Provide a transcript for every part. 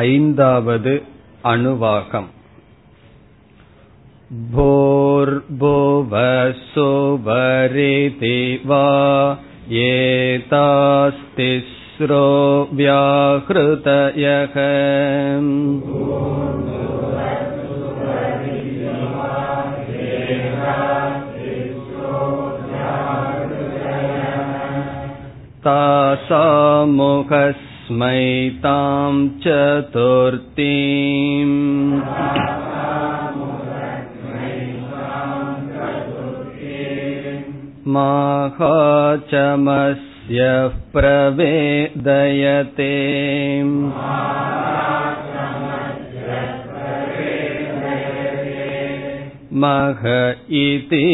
ऐन्दावद् अनुवाकम् भोर्भुवसुवरिति वा एतास्तिस्रो व्याहृतयः तासामुखस्मै तां चतुर्थीम् माहाचमस्य प्रवेदयते मह इति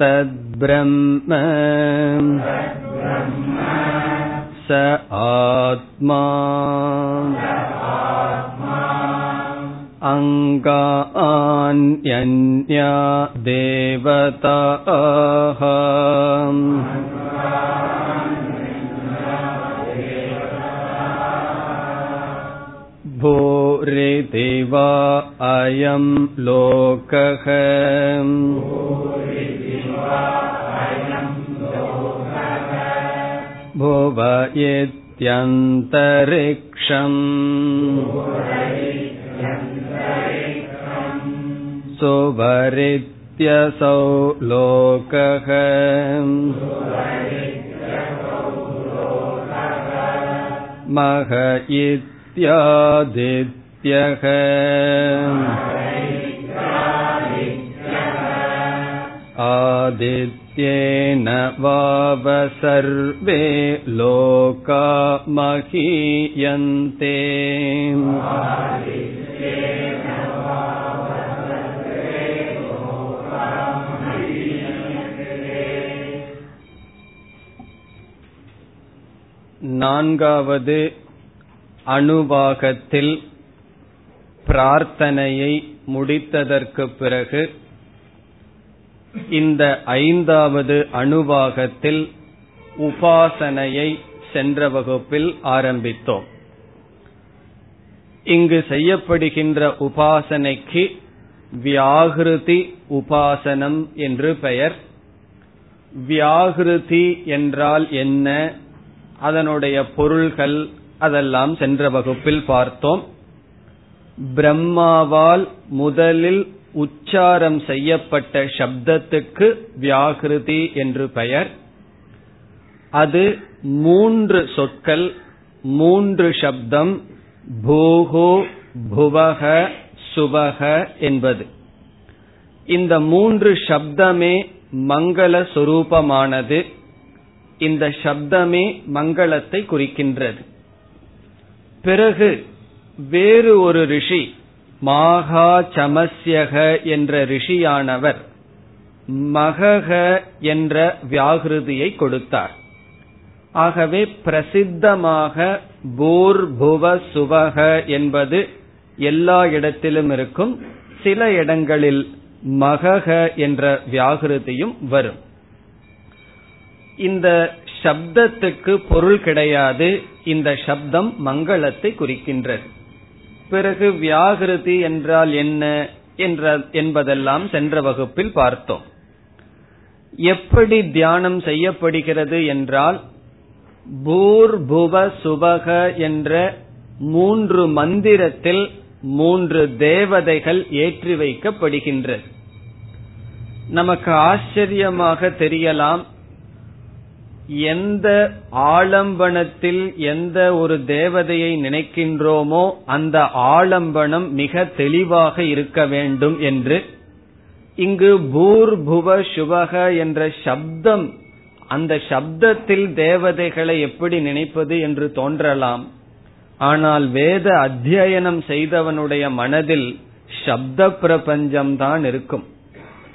तद्ब्रह्म स आत्मा अङ्गान्यन्या देवताः भूरिति वा अयं लोकः भुव इत्यन्तरिक्षम् सुवरित्यसौ लोकः मह इत्यादित्यः आदित्येन वाव सर्वे लोका महीयन्ते நான்காவது அணுவாகத்தில் பிரார்த்தனையை முடித்ததற்கு பிறகு இந்த ஐந்தாவது அணுவாகத்தில் உபாசனையை சென்ற வகுப்பில் ஆரம்பித்தோம். இங்கு செய்யப்படுகின்ற உபாசனைக்கு வியாகிருதி உபாசனம் என்று பெயர். வியாகிருதி என்றால் என்ன? அதனுடைய பொருள்கள் அதெல்லாம் சென்ற வகுப்பில் பார்த்தோம். பிரம்மாவால் முதலில் உச்சாரம் செய்யப்பட்ட சப்தத்துக்கு வியாகிருதி என்று பெயர். அது மூன்று சொற்கள் மூன்று சப்தம் பூஹு புவக சுபக என்பது. இந்த மூன்று சப்தமே மங்கள சொரூபமானது. இந்த சப்தமே மங்களத்தை குறிக்கின்றது. பிறகு வேறு ஒரு ரிஷி மாகா சமஸ்யக என்ற ரிஷியானவர் மகக என்ற வியாகிருதியை கொடுத்தார். ஆகவே பிரசித்தமாக பூர்புவ சுவக என்பது எல்லா இடத்திலும் இருக்கும் சில இடங்களில் மகக என்ற வியாகிருதியும் வரும். இந்த சப்தத்துக்கு பொருள் கிடையாது இந்த சப்தம் மங்களத்தை குறிக்கின்றது. பிறகு வியாகிருதி என்றால் என்ன என்ற என்பதெல்லாம் சென்ற வகுப்பில் பார்த்தோம். எப்படி தியானம் செய்யப்படுகிறது என்றால் பூர்புவ சுபக என்ற மூன்று மந்திரத்தில் மூன்று தேவதைகள் ஏற்றி வைக்கப்படுகின்றது. நமக்கு ஆச்சரியமாக தெரியலாம் எந்த ஆலம்பனத்தில் எந்த ஒரு தேவதையை நினைக்கின்றோமோ அந்த ஆலம்பனம் மிக தெளிவாக இருக்க வேண்டும் என்று. இங்கு பூர்புவ சுபக என்ற சப்தம் அந்த சப்தத்தில் தேவதைகளை எப்படி நினைப்பது என்று தோன்றலாம். ஆனால் வேத அத்தியனம் செய்தவனுடைய மனதில் சப்த பிரபஞ்சம்தான் இருக்கும்.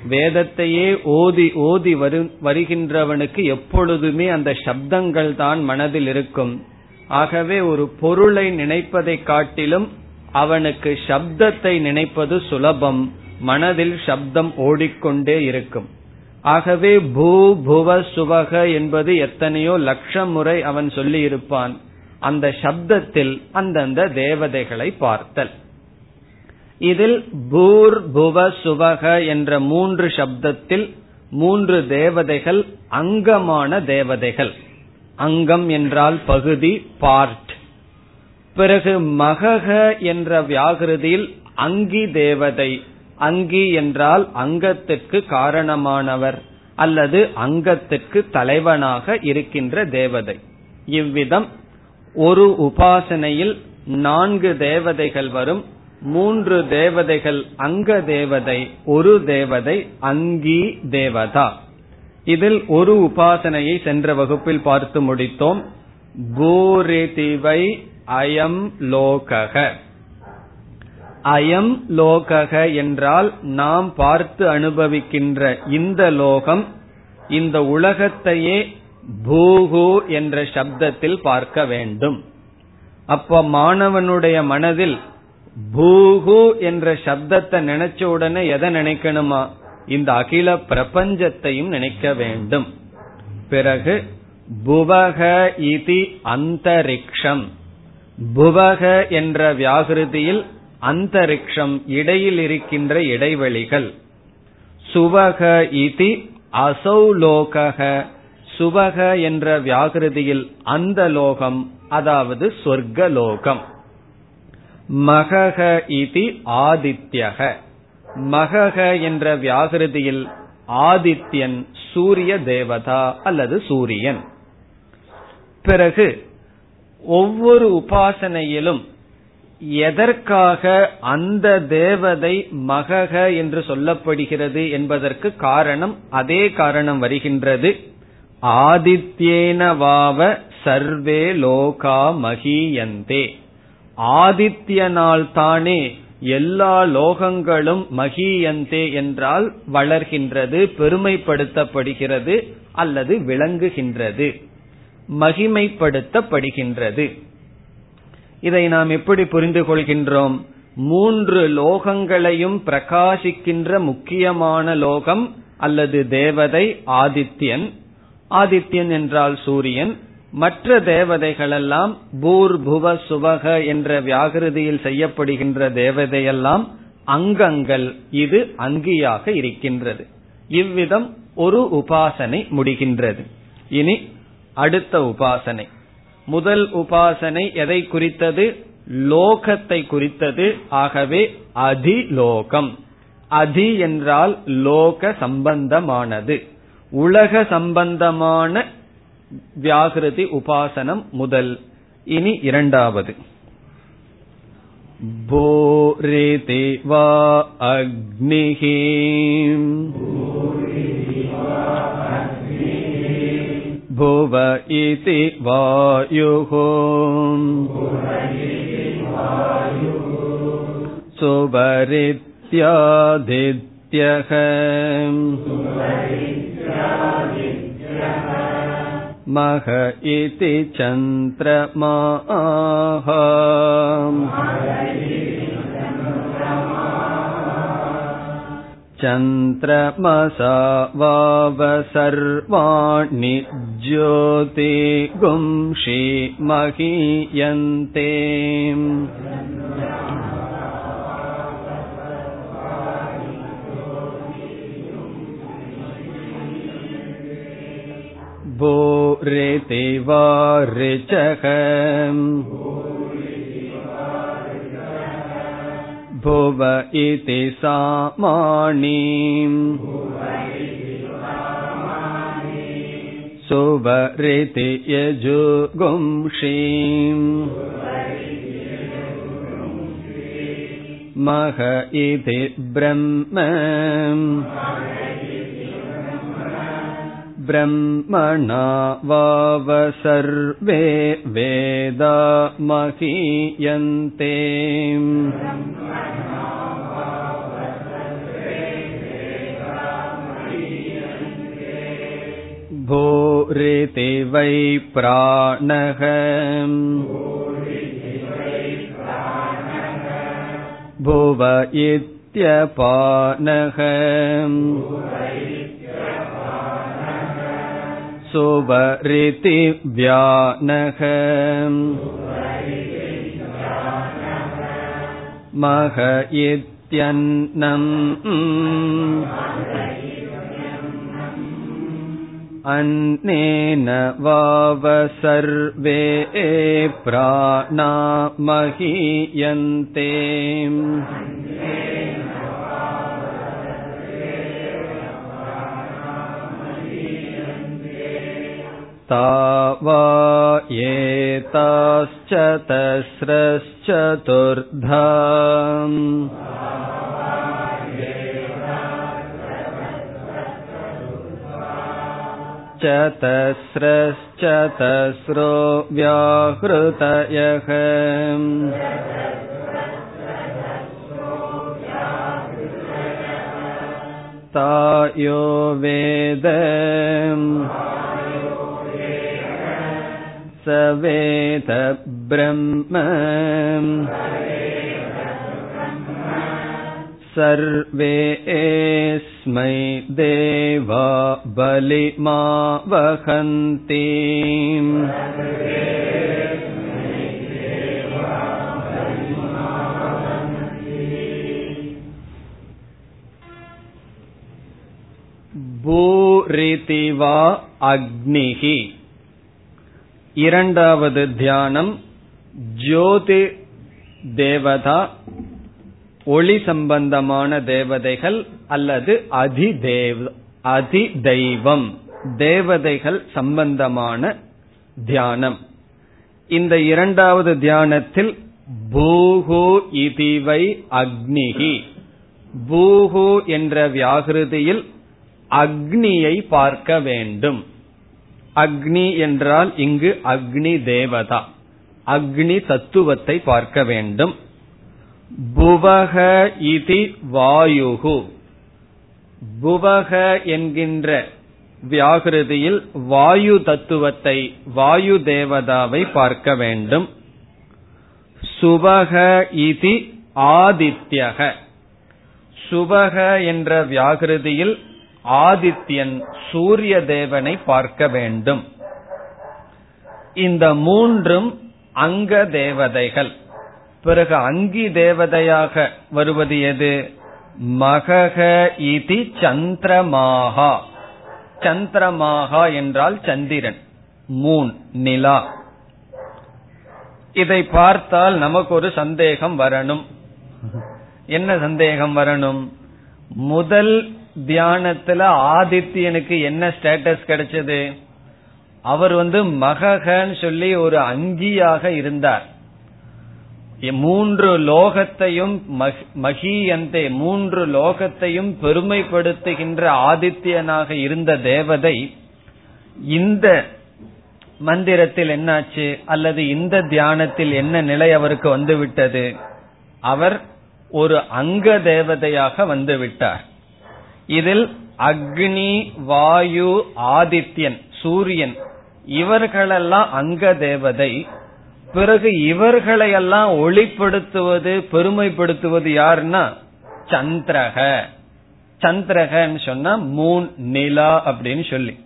வேதத்தையே ஓதி ஓதி வருகின்றவனுக்கு எப்பொழுதுமே அந்த சப்தங்கள் தான் மனதில் இருக்கும். ஆகவே ஒரு பொருளை நினைப்பதை காட்டிலும் அவனுக்கு சப்தத்தை நினைப்பது சுலபம். மனதில் சப்தம் ஓடிக்கொண்டே இருக்கும். ஆகவே பூ புவ சுவக என்பது எத்தனையோ லட்சம் முறை அவன் சொல்லியிருப்பான். அந்த சப்தத்தில் அந்தந்த தேவதைகளை பார்த்தல். இதில் பூர் புவ சுவக என்ற மூன்று சப்தத்தில் மூன்று தேவதைகள் அங்கமான தேவதைகள். அங்கம் என்றால் பகுதி பார்ட் பிறகு மகக என்ற வியாகிருதியில் அங்கி தேவதை. அங்கி என்றால் அங்கத்திற்கு காரணமானவர் அல்லது அங்கத்திற்கு தலைவனாக இருக்கின்ற தேவதை. இவ்விதம் ஒரு உபாசனையில் நான்கு தேவதைகள் வரும். மூன்று தேவதைகள் அங்க தேவதை ஒரு தேவதை அங்கி தேவதா. இதில் ஒரு உபாசனையை சென்ற வகுப்பில் பார்த்து முடித்தோம். பூரிதிவை அயம் லோகக. அயம் லோகக என்றால் நாம் பார்த்து அனுபவிக்கின்ற இந்த லோகம் இந்த உலகத்தையே பூகு என்ற சப்தத்தில் பார்க்க வேண்டும். அப்ப மாணவனுடைய மனதில் பூகு என்ற சப்தத்தை நினைச்ச உடனே எதை நினைக்கணுமா? இந்த அகில பிரபஞ்சத்தையும் நினைக்க வேண்டும். பிறகு புவக இதி அந்தரிக்ஷம். புவக என்ற வியாகிருதியில் அந்தரிக்ஷம் இடையில் இருக்கின்ற இடைவெளிகள். சுவக இதி அசௌலோக சுவக என்ற வியாகிருதியில் அந்த லோகம் அதாவது சொர்க்கலோகம். மகக இது ஆதித்யக மகக என்ற வியாகிருதியில் ஆதித்யன் சூரிய தேவதா அல்லது சூரியன். பிறகு ஒவ்வொரு உபாசனையிலும் எதற்காக அந்த தேவதை மகக என்று சொல்லப்படுகிறது என்பதற்கு காரணம் அதே காரணம் வருகின்றது. ஆதித்யேனவாவ சர்வே லோகா மகியந்தே. ஆதித்யனால் தானே எல்லா லோகங்களும் மகியந்தே என்றால் வளர்கின்றது பெருமைப்படுத்தப்படுகிறது அல்லது விளங்குகின்றது மகிமைப்படுத்தப்படுகின்றது. இதை நாம் எப்படி புரிந்து கொள்கின்றோம்? மூன்று லோகங்களையும் பிரகாசிக்கின்ற முக்கியமான லோகம் அல்லது தேவதை ஆதித்யன். ஆதித்யன் என்றால் சூரியன் மற்ற தேவதைகளெல்லாம் பூர் புவ சுவக என்ற வியாகிருதியில் செய்யப்படுகின்ற தேவதையெல்லாம் அங்கங்கள். இது அங்கியாக இருக்கின்றது. இவ்விதம் ஒரு உபாசனை முடிகின்றது. இனி அடுத்த உபாசனை. முதல் உபாசனை எதை குறித்தது? லோகத்தை குறித்தது. ஆகவே அதிலோகம். அதி என்றால் லோக சம்பந்தமானது. உலக சம்பந்தமான வியாகிருதி உபாசனம் முதல் இனி இரண்டாவது போரிதி வா அக்னிஹி भुव इति वायुः सुवरित्यादित्यः मह इति चन्द्रमाः चन्द्रमसा वाव सर्वाणि ज्योतिगुंषि महीयन्ते भूरिति वा ऋचः भुव इति सामाणि सुवरिति यजुगुंषि मह इति ब्रह्म ब्रह्मणा वाव सर्वे वेदा महीयन्ते भूरिति वै प्राणः भुव इत्यपानः सुवरिति व्यानः मह इत्यन्नम् अन्नेन वाव सर्वे प्राणा महीयन्ते तावा एताश्चतस्रश्चतुर्धा चतस्रश्चतस्रो व्याहृतयः तायो वेद वेद ब्रह्म सर्वे एस्मै देवा बलिमा वहन्ति भूरिति वा अग्निः। இரண்டாவது தியானம் ஜோதி தேவதா ஒளி சம்பந்தமான தேவதைகள் அல்லது அதிதேவ் அதி தெய்வம் தேவதைகள் சம்பந்தமான தியானம். இந்த இரண்டாவது தியானத்தில் பூஹு இதிவை அக்னிகி பூஹு என்ற வியாகிருதியில் அக்னியை பார்க்க வேண்டும். அக்னி என்றால் இங்கு அக்னி தேவதா. அக்னி தத்துவத்தை பார்க்க வேண்டும். புவக இதி வாயுகு. புவக என்கின்ற வியாகிருதியில் வாயு தத்துவத்தை வாயு தேவதாவை பார்க்க வேண்டும். சுபக இதி ஆதித்யக. சுபக என்ற வியாகிருதியில் ஆதித்யன் சூரிய தேவனை பார்க்க வேண்டும். இந்த மூன்றும் அங்க தேவதைகள். பிறகு அங்கி தேவதையாக வருவது எது? மகக இதி சந்திரமாகா. சந்திரமாகா என்றால் சந்திரன். மூன் நிலா. இதை பார்த்தால் நமக்கு ஒரு சந்தேகம் வரணும். என்ன சந்தேகம் வரணும்? முதல் தியானத்துல ஆதித்யனுக்கு என்ன ஸ்டேட்டஸ் கிடைச்சது? அவர் வந்து மககன்னு சொல்லி ஒரு அங்கியாக இருந்தார். மூன்று லோகத்தையும் மகியந்தே மூன்று லோகத்தையும் பெருமைப்படுத்துகின்ற ஆதித்யனாக இருந்த தேவதை இந்த மந்திரத்தில் என்னாச்சு? அல்லது இந்த தியானத்தில் என்ன நிலை அவருக்கு வந்துவிட்டது? அவர் ஒரு அங்க தேவதையாக வந்துவிட்டார். இதில் அக்னி வாயு ஆதித்யன் சூரியன் இவர்களெல்லாம் அங்க தேவதை பிறகு இவர்களையெல்லாம் ஒளிப்படுத்துவது பெருமைப்படுத்துவது யாருன்னா? சந்திரக. சந்திரகன்னு சொன்னா மூன் நிலா அப்படின்னு சொல்லி.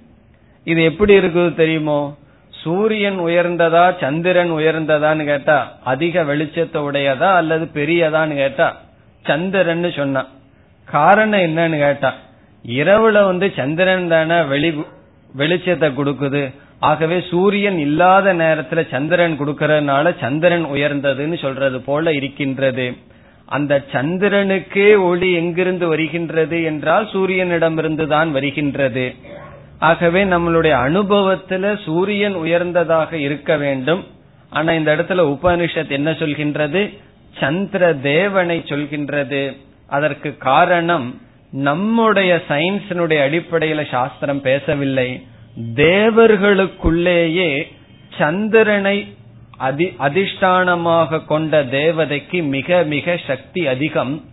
இது எப்படி இருக்குது தெரியுமோ? சூரியன் உயர்ந்ததா சந்திரன் உயர்ந்ததான்னு கேட்டா அதிக வெளிச்சத்தை உடையதா அல்லது பெரியதான்னு கேட்டா சந்திரன் சொன்னா. காரணம் என்னன்னு கேட்டா இரவுல வந்து சந்திரன் தானே வெளி வெளிச்சத்தை கொடுக்குது. ஆகவே சூரியன் இல்லாத நேரத்துல சந்திரன் கொடுக்கறதுனால சந்திரன் உயர்ந்ததுன்னு சொல்றது போல இருக்கின்றது. அந்த சந்திரனுக்கே ஒளி எங்கிருந்து வருகின்றது என்றால் சூரியனிடமிருந்து தான் வருகின்றது. ஆகவே நம்மளுடைய அனுபவத்துல சூரியன் உயர்ந்ததாக இருக்க வேண்டும். ஆனா இந்த இடத்துல உபனிஷத் என்ன சொல்கின்றது? சந்திர தேவனை சொல்கின்றது. அதற்கு காரணம் நம்முடைய சயின்ஸினுடைய அடிப்படையில சாஸ்திரம் பேசவில்லை. தேவர்களுக்குள்ளேயே சந்திரனை அதி அதிஷ்டானமாக கொண்ட தேவதைக்கு மிக மிக சக்தி அதிகம்.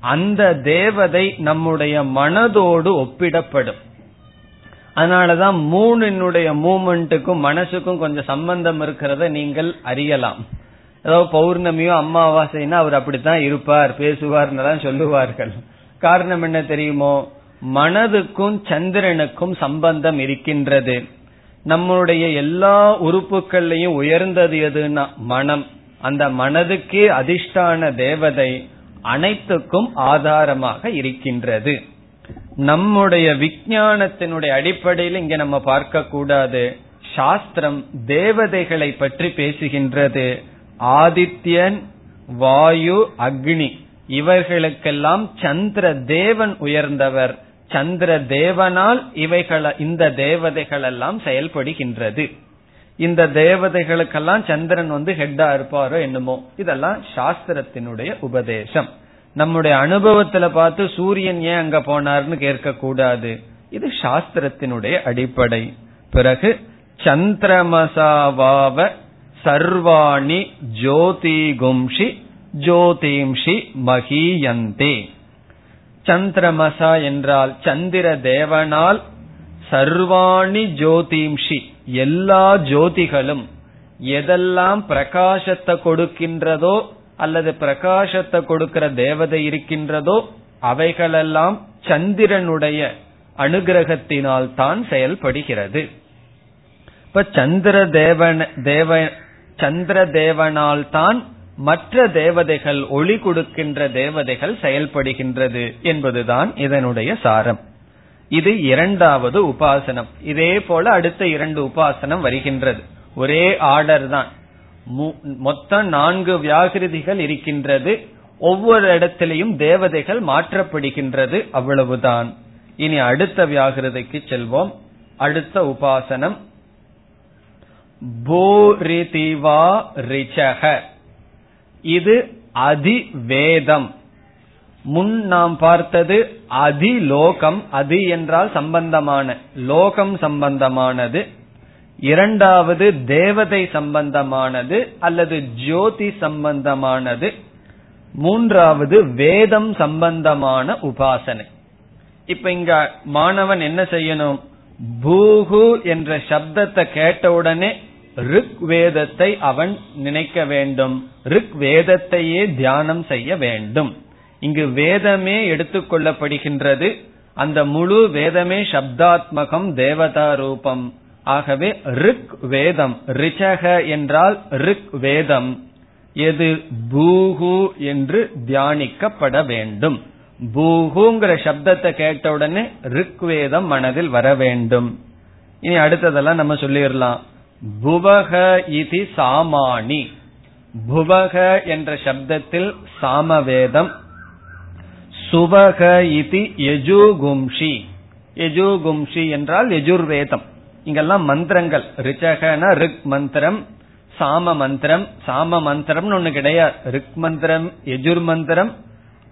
அந்த தேவதை நம்முடைய மனதோடு ஒப்பிடப்படும். அதனாலதான் மூணினுடைய மூமெண்ட்டுக்கும் மனசுக்கும் கொஞ்சம் சம்பந்தம் இருக்கிறத நீங்கள் அறியலாம். ஏதோ பௌர்ணமியோ அம்மாவாசைன்னா அவர் அப்படித்தான் இருப்பார் பேசுவார்னு தான் சொல்லுவார்கள். காரணம் என்ன தெரியுமோ? மனதுக்கும் சந்திரனுக்கும் சம்பந்தம் இருக்கின்றது. நம்மளுடைய எல்லா உறுப்புகள்லையும் உயர்ந்தது எதுன்னா மனம். அந்த மனதுக்கே அதிஷ்டான தேவதை அனைத்துக்கும் ஆதாரமாக இருக்கின்றது. நம்முடைய விஞ்ஞானத்தினுடைய அடிப்படையில் இங்க நம்ம பார்க்க கூடாது சாஸ்திரம் தேவதைகளை பற்றி பேசுகின்றது. ஆதித்யன் வாயு அக்னி. இவர்களுக்கெல்லாம் சந்திர தேவன் உயர்ந்தவர். சந்திர தேவனால் இவைகள இந்த தேவதைகள் எல்லாம் செயல்படுகின்றது. இந்த தேவதைகளுக்கெல்லாம் சந்திரன் வந்து ஹெட்டா இருப்பாரோ என்னமோ. இதெல்லாம் சாஸ்திரத்தினுடைய உபதேசம். நம்முடைய அனுபவத்துல பார்த்து சூரியன் ஏன் அங்க போனார்னு கேட்க கூடாது இது சாஸ்திரத்தினுடைய அடிப்படை. பிறகு சந்திரமசாவாவ சர்வாணி ஜோதிகும்ஷி ஜோதிம்ஷி மகியந்தே. சந்திரமசா என்றால் சந்திர தேவனால் சர்வாணி ஜோதிம்ஷி எல்லா ஜோதிகளும் எதெல்லாம் பிரகாசத்தை கொடுக்கின்றதோ அல்லது பிரகாசத்தை கொடுக்கிற தேவதை இருக்கின்றதோ அவைகளெல்லாம் சந்திரனுடைய அனுகிரகத்தினால் தான் செயல்படுகிறது. இப்ப சந்திர தேவன் தேவ சந்திர தேவனால் தான் மற்ற தேவதைகள் ஒளி கொடுக்கின்ற தேவதைகள் செயல்படுகின்றது என்பதுதான் இதனுடைய சாரம். இது இரண்டாவது உபாசனம். இதே போல அடுத்த இரண்டு உபாசனம் வருகின்றது. ஒரே ஆர்டர் தான். மொத்தம் நான்கு வியாகிருதிகள் இருக்கின்றது. ஒவ்வொரு இடத்திலையும் தேவதைகள் மாற்றப்படுகின்றது. அவ்வளவுதான். இனி அடுத்த வியாகிருதிக்கு செல்வோம். அடுத்த உபாசனம். பூரிதிவா ரிச்சக. இது அதிவேதம். முன் நாம் பார்த்தது அதிலோகம் அதி என்றால் சம்பந்தமான லோகம் சம்பந்தமானது. இரண்டாவது தேவதை சம்பந்தமானது அல்லது ஜோதி சம்பந்தமானது. மூன்றாவது வேதம் சம்பந்தமான உபாசனை. இப்ப இங்க மாணவன் என்ன செய்யணும்? பூகு என்ற சப்தத்தை கேட்டவுடனே ரிக் வேதத்தை அவன் நினைக்க வேண்டும். ரிக் வேதத்தையே தியானம் செய்ய வேண்டும். இங்கு வேதமே எடுத்துக்கொள்ளப்படுகின்றது. அந்த முழு வேதமே சப்தாத்மகம் தேவதா ரூபம் ஆகவே ரிக் வேதம் ரிச்சக என்றால் ரிக் வேதம் எது? பூகு என்று தியானிக்கப்பட வேண்டும். பூகுங்கிற சப்தத்தை கேட்டவுடனே ரிக் வேதம் மனதில் வர வேண்டும். இனி அடுத்ததெல்லாம் நம்ம சொல்லிடலாம். புவக இது சாமானி. புவக என்ற சப்தத்தில் சாமவேதம். சுவக இது யஜுகும்ஷி. யஜுகும்ஷி என்றால் யஜுர்வேதம். இங்கெல்லாம் மந்திரங்கள். ரிச்சகன ரிக் மந்திரம் சாம மந்திரம் சாம மந்திரம்னு ஒண்ணு கிடையாது. ரிக் மந்திரம் யஜுர் மந்திரம்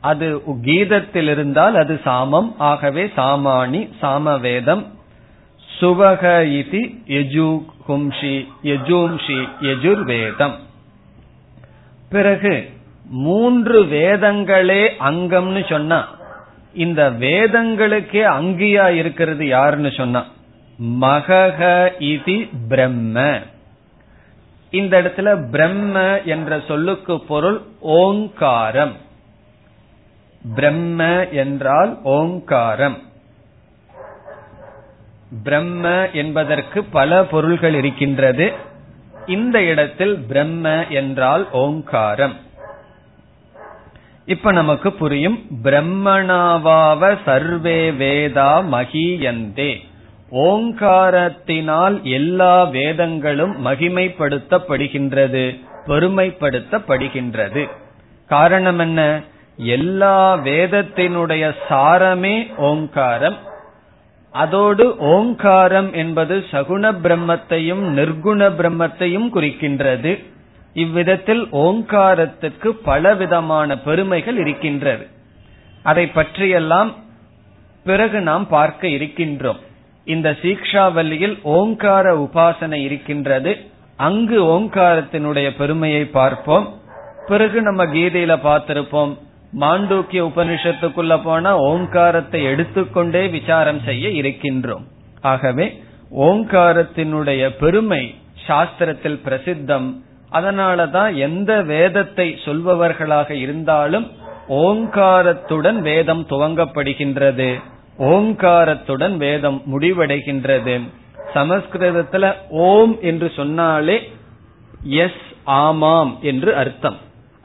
அது கீதத்தில் இருந்தால் அது சாமம். ஆகவே சாமானி சாமவேதம். சுவக இது கும்ஷி யஜூம்ஷி யஜுர்வேதம். பிறகு மூன்று வேதங்களே அங்கம்னு சொன்னா இந்த வேதங்களுக்கே அங்கியா இருக்கிறது யாருன்னு சொன்னா மகக இதி பிரம்ம. இந்த இடத்துல பிரம்ம என்ற சொல்லுக்கு பொருள் ஓங்காரம். பிரம்ம என்றால் ஓங்காரம். பிரம்ம என்பதற்கு பல பொருள்கள் இருக்கின்றது. இந்த இடத்தில் பிரம்ம என்றால் ஓங்காரம். இப்ப நமக்கு புரியும் பிரம்மணாவாவ சர்வே வேதா மகியந்தே. ஓங்காரத்தினால் எல்லா வேதங்களும் மகிமைப்படுத்தப்படுகின்றது பெருமைப்படுத்தப்படுகின்றது. காரணம் என்ன? எல்லா வேதத்தினுடைய சாரமே ஓங்காரம். அதோடு ஓங்காரம் என்பது சகுண பிரம்மத்தையும் நிர்குண பிரம்மத்தையும் குறிக்கின்றது. இவ்விதத்தில் ஓங்காரத்துக்கு பலவிதமான பெருமைகள் இருக்கின்றது. அதை பற்றியெல்லாம் பிறகு நாம் பார்க்க இருக்கின்றோம். இந்த சீக்ஷாவல்லியில் ஓங்கார உபாசனை இருக்கின்றது. அங்கு ஓங்காரத்தினுடைய பெருமையை பார்ப்போம். பிறகு நம்ம கீதையில பார்த்திருப்போம். மாண்டூக்கிய உபனிஷத்துக்குள்ள போனா ஓங்காரத்தை எடுத்துக்கொண்டே விசாரம் செய்ய இருக்கின்றோம். ஆகவே ஓங்காரத்தினுடைய பெருமை சாஸ்திரத்தில் பிரசித்தம். அதனாலதான் எந்த வேதத்தை சொல்பவர்களாக இருந்தாலும் ஓங்காரத்துடன் வேதம் துவங்கப்படுகின்றது. ஓங்காரத்துடன் வேதம் முடிவடைகின்றது. சமஸ்கிருதத்துல ஓம் என்று சொன்னாலே எஸ் ஆமாம் என்று அர்த்தம்.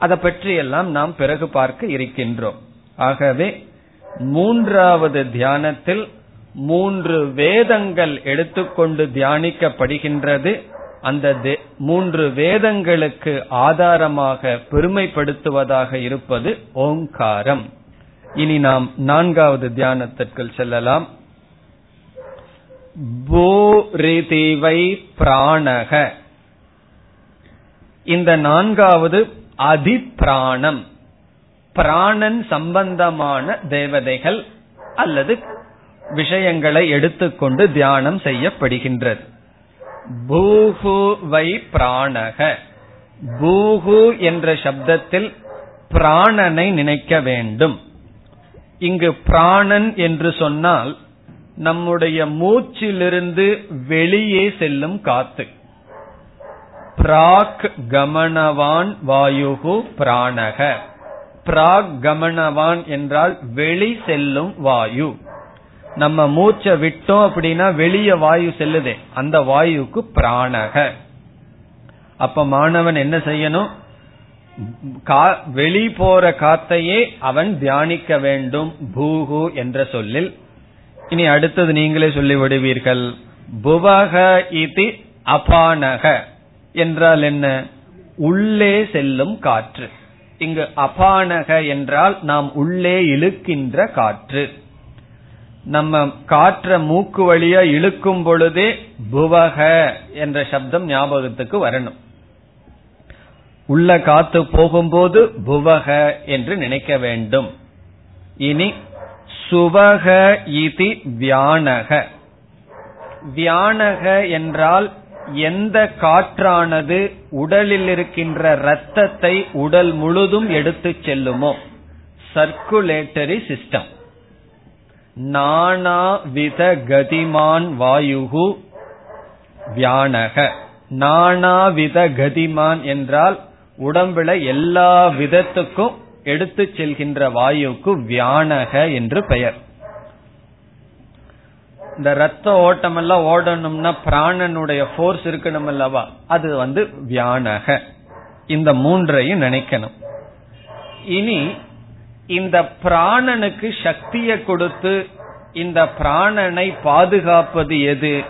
அதை பற்றியெல்லாம் நாம் பிறகு பார்க்க இருக்கின்றோம். ஆகவே மூன்றாவது தியானத்தில் மூன்று வேதங்கள் எடுத்துக்கொண்டு தியானிக்கப்படுகின்றது. அந்த மூன்று வேதங்களுக்கு ஆதாரமாக பெருமைப்படுத்துவதாக இருப்பது ஓங்காரம். இனி நாம் நான்காவது தியானத்திற்குள் செல்லலாம். பூரிதிவை பிராணக. இந்த நான்காவது அதிப்பிராணம் பிராணன் சம்பந்தமான தேவதைகள் அல்லது விஷயங்களை எடுத்துக்கொண்டு தியானம் செய்யப்படுகின்றது. பூஹு வை பிராணக. பூஹு என்ற சப்தத்தில் பிராணனை நினைக்க வேண்டும். இங்கு பிராணன் என்று சொன்னால் நம்முடைய மூச்சிலிருந்து வெளியே செல்லும் காத்து. பிராக் கமனவான் வாயுகு பிராணக. பிராக் கமனவான் என்றால் வெளி செல்லும் வாயு. நம்ம மூச்சை விட்டோம் அப்படின்னா வெளிய வாயு செல்லுதே. அந்த வாயுக்கு பிராணக. அப்ப மாணவன் என்ன செய்யணும்? வெளி போற காத்தையே அவன் தியானிக்க வேண்டும். பூகு என்ற சொல்லில். இனி அடுத்தது நீங்களே சொல்லி விடுவீர்கள் புவக இதி அபானக. என்றால் என்ன? உள்ளே செல்லும் காற்று. இங்கு அபானக என்றால் நாம் உள்ளே இழுக்கின்ற காற்று. நம்ம காற்ற மூக்கு வழியா இழுக்கும் பொழுதே புவக என்ற சப்தம் ஞாபகத்துக்கு வரணும். உள்ள காத்து போகும்போது புவக என்று நினைக்க வேண்டும். இனி சுவக இதி வியானக. வியானக என்றால் எந்த காற்றானது உடலில் இருக்கின்ற ரத்தத்தை உடல் முழுதும் எடுத்து செல்லுமோ? சர்க்குலேட்டரி சிஸ்டம் நானா வித கதிமான் வாயுகு வியானக. நானாவித கதிமான் என்றால் உடம்புல எல்லா விதத்துக்கும் எடுத்து செல்கின்ற வாயுக்கு வியானக என்று பெயர். இந்த ரத்த ஓட்டம் எல்லாம் ஓடணும்னா பிராணனுடைய போர்ஸ் இருக்கணும் அல்லவா? அது வந்து வியானக. இந்த மூன்றையும் நினைக்கணும். இனி இந்த பிராணனுக்கு சக்தியை கொடுத்து இந்த பிராணனை பாதுகாப்பது எது?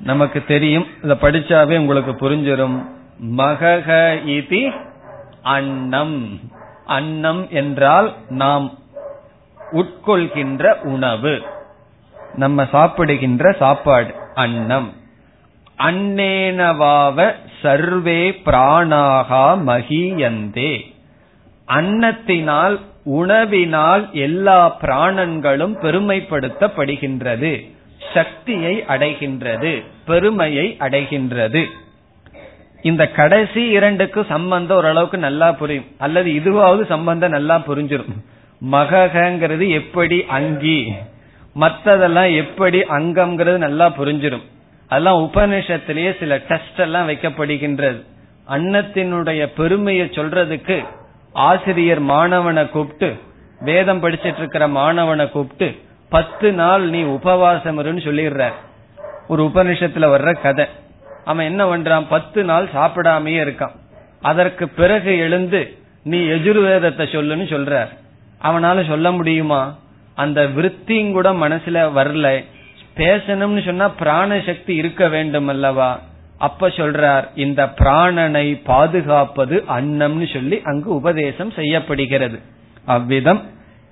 நமக்கு தெரியும். இத படிச்சாவே உங்களுக்கு புரிஞ்சிடும் மகக இதி அன்னம். அன்னம் என்றால் நாம் உட்கொள்கின்ற உணவு. நம்ம சாப்பிடுகின்ற சாப்பாடு அன்னம். அன்னேனவாவ சர்வே பிராணாகா மகியந்தே. அன்னத்தினால் உணவினால் எல்லா பிராணங்களும் பெருமைப்படுத்தப்படுகின்றது. சக்தியை அடைகின்றது பெருமையை அடைகின்றது. இந்த கடைசி இரண்டுக்கு சம்பந்தம் ஓரளவுக்கு நல்லா புரியும். அல்லது இதுவாவது சம்பந்தம் நல்லா புரிஞ்சிடும் மகங்கிறது எப்படி அங்கி? மற்றதெல்லாம் எப்படி அங்கம்ங்கிறது நல்லா புரிஞ்சிடும். அதெல்லாம் உபநிஷத்திலேயே சில டெஸ்ட் எல்லாம் வைக்கப்படுகின்றது. அன்னத்தினுடைய பெருமையை சொல்றதுக்கு ஆசிரியர் மாணவனை கூப்பிட்டு வேதம் படிச்சிட்டு இருக்கிற மாணவனை கூப்பிட்டு பத்து நாள் நீ உபவாசம் இருன்னு சொல்லிடுற ஒரு உபனிஷத்துல வர்ற கதை. அவன் என்ன பண்றான்? பத்து நாள் சாப்பிடாமையே இருக்கான். அதற்கு பிறகு எழுந்து நீ எஜுர்வேதத்தை சொல்லுன்னு சொல்ற அவனால சொல்ல முடியுமா? அந்த விருத்தியும் கூட மனசுல வரல. பேசணும்னு சொன்னா பிராண சக்தி இருக்க வேண்டும் அல்லவா? அப்ப சொல்றார் இந்த பிராணனை பாதுகாப்பது அன்னம்னு சொல்லி அங்கு உபதேசம் செய்யப்படுகிறது. அவ்விதம்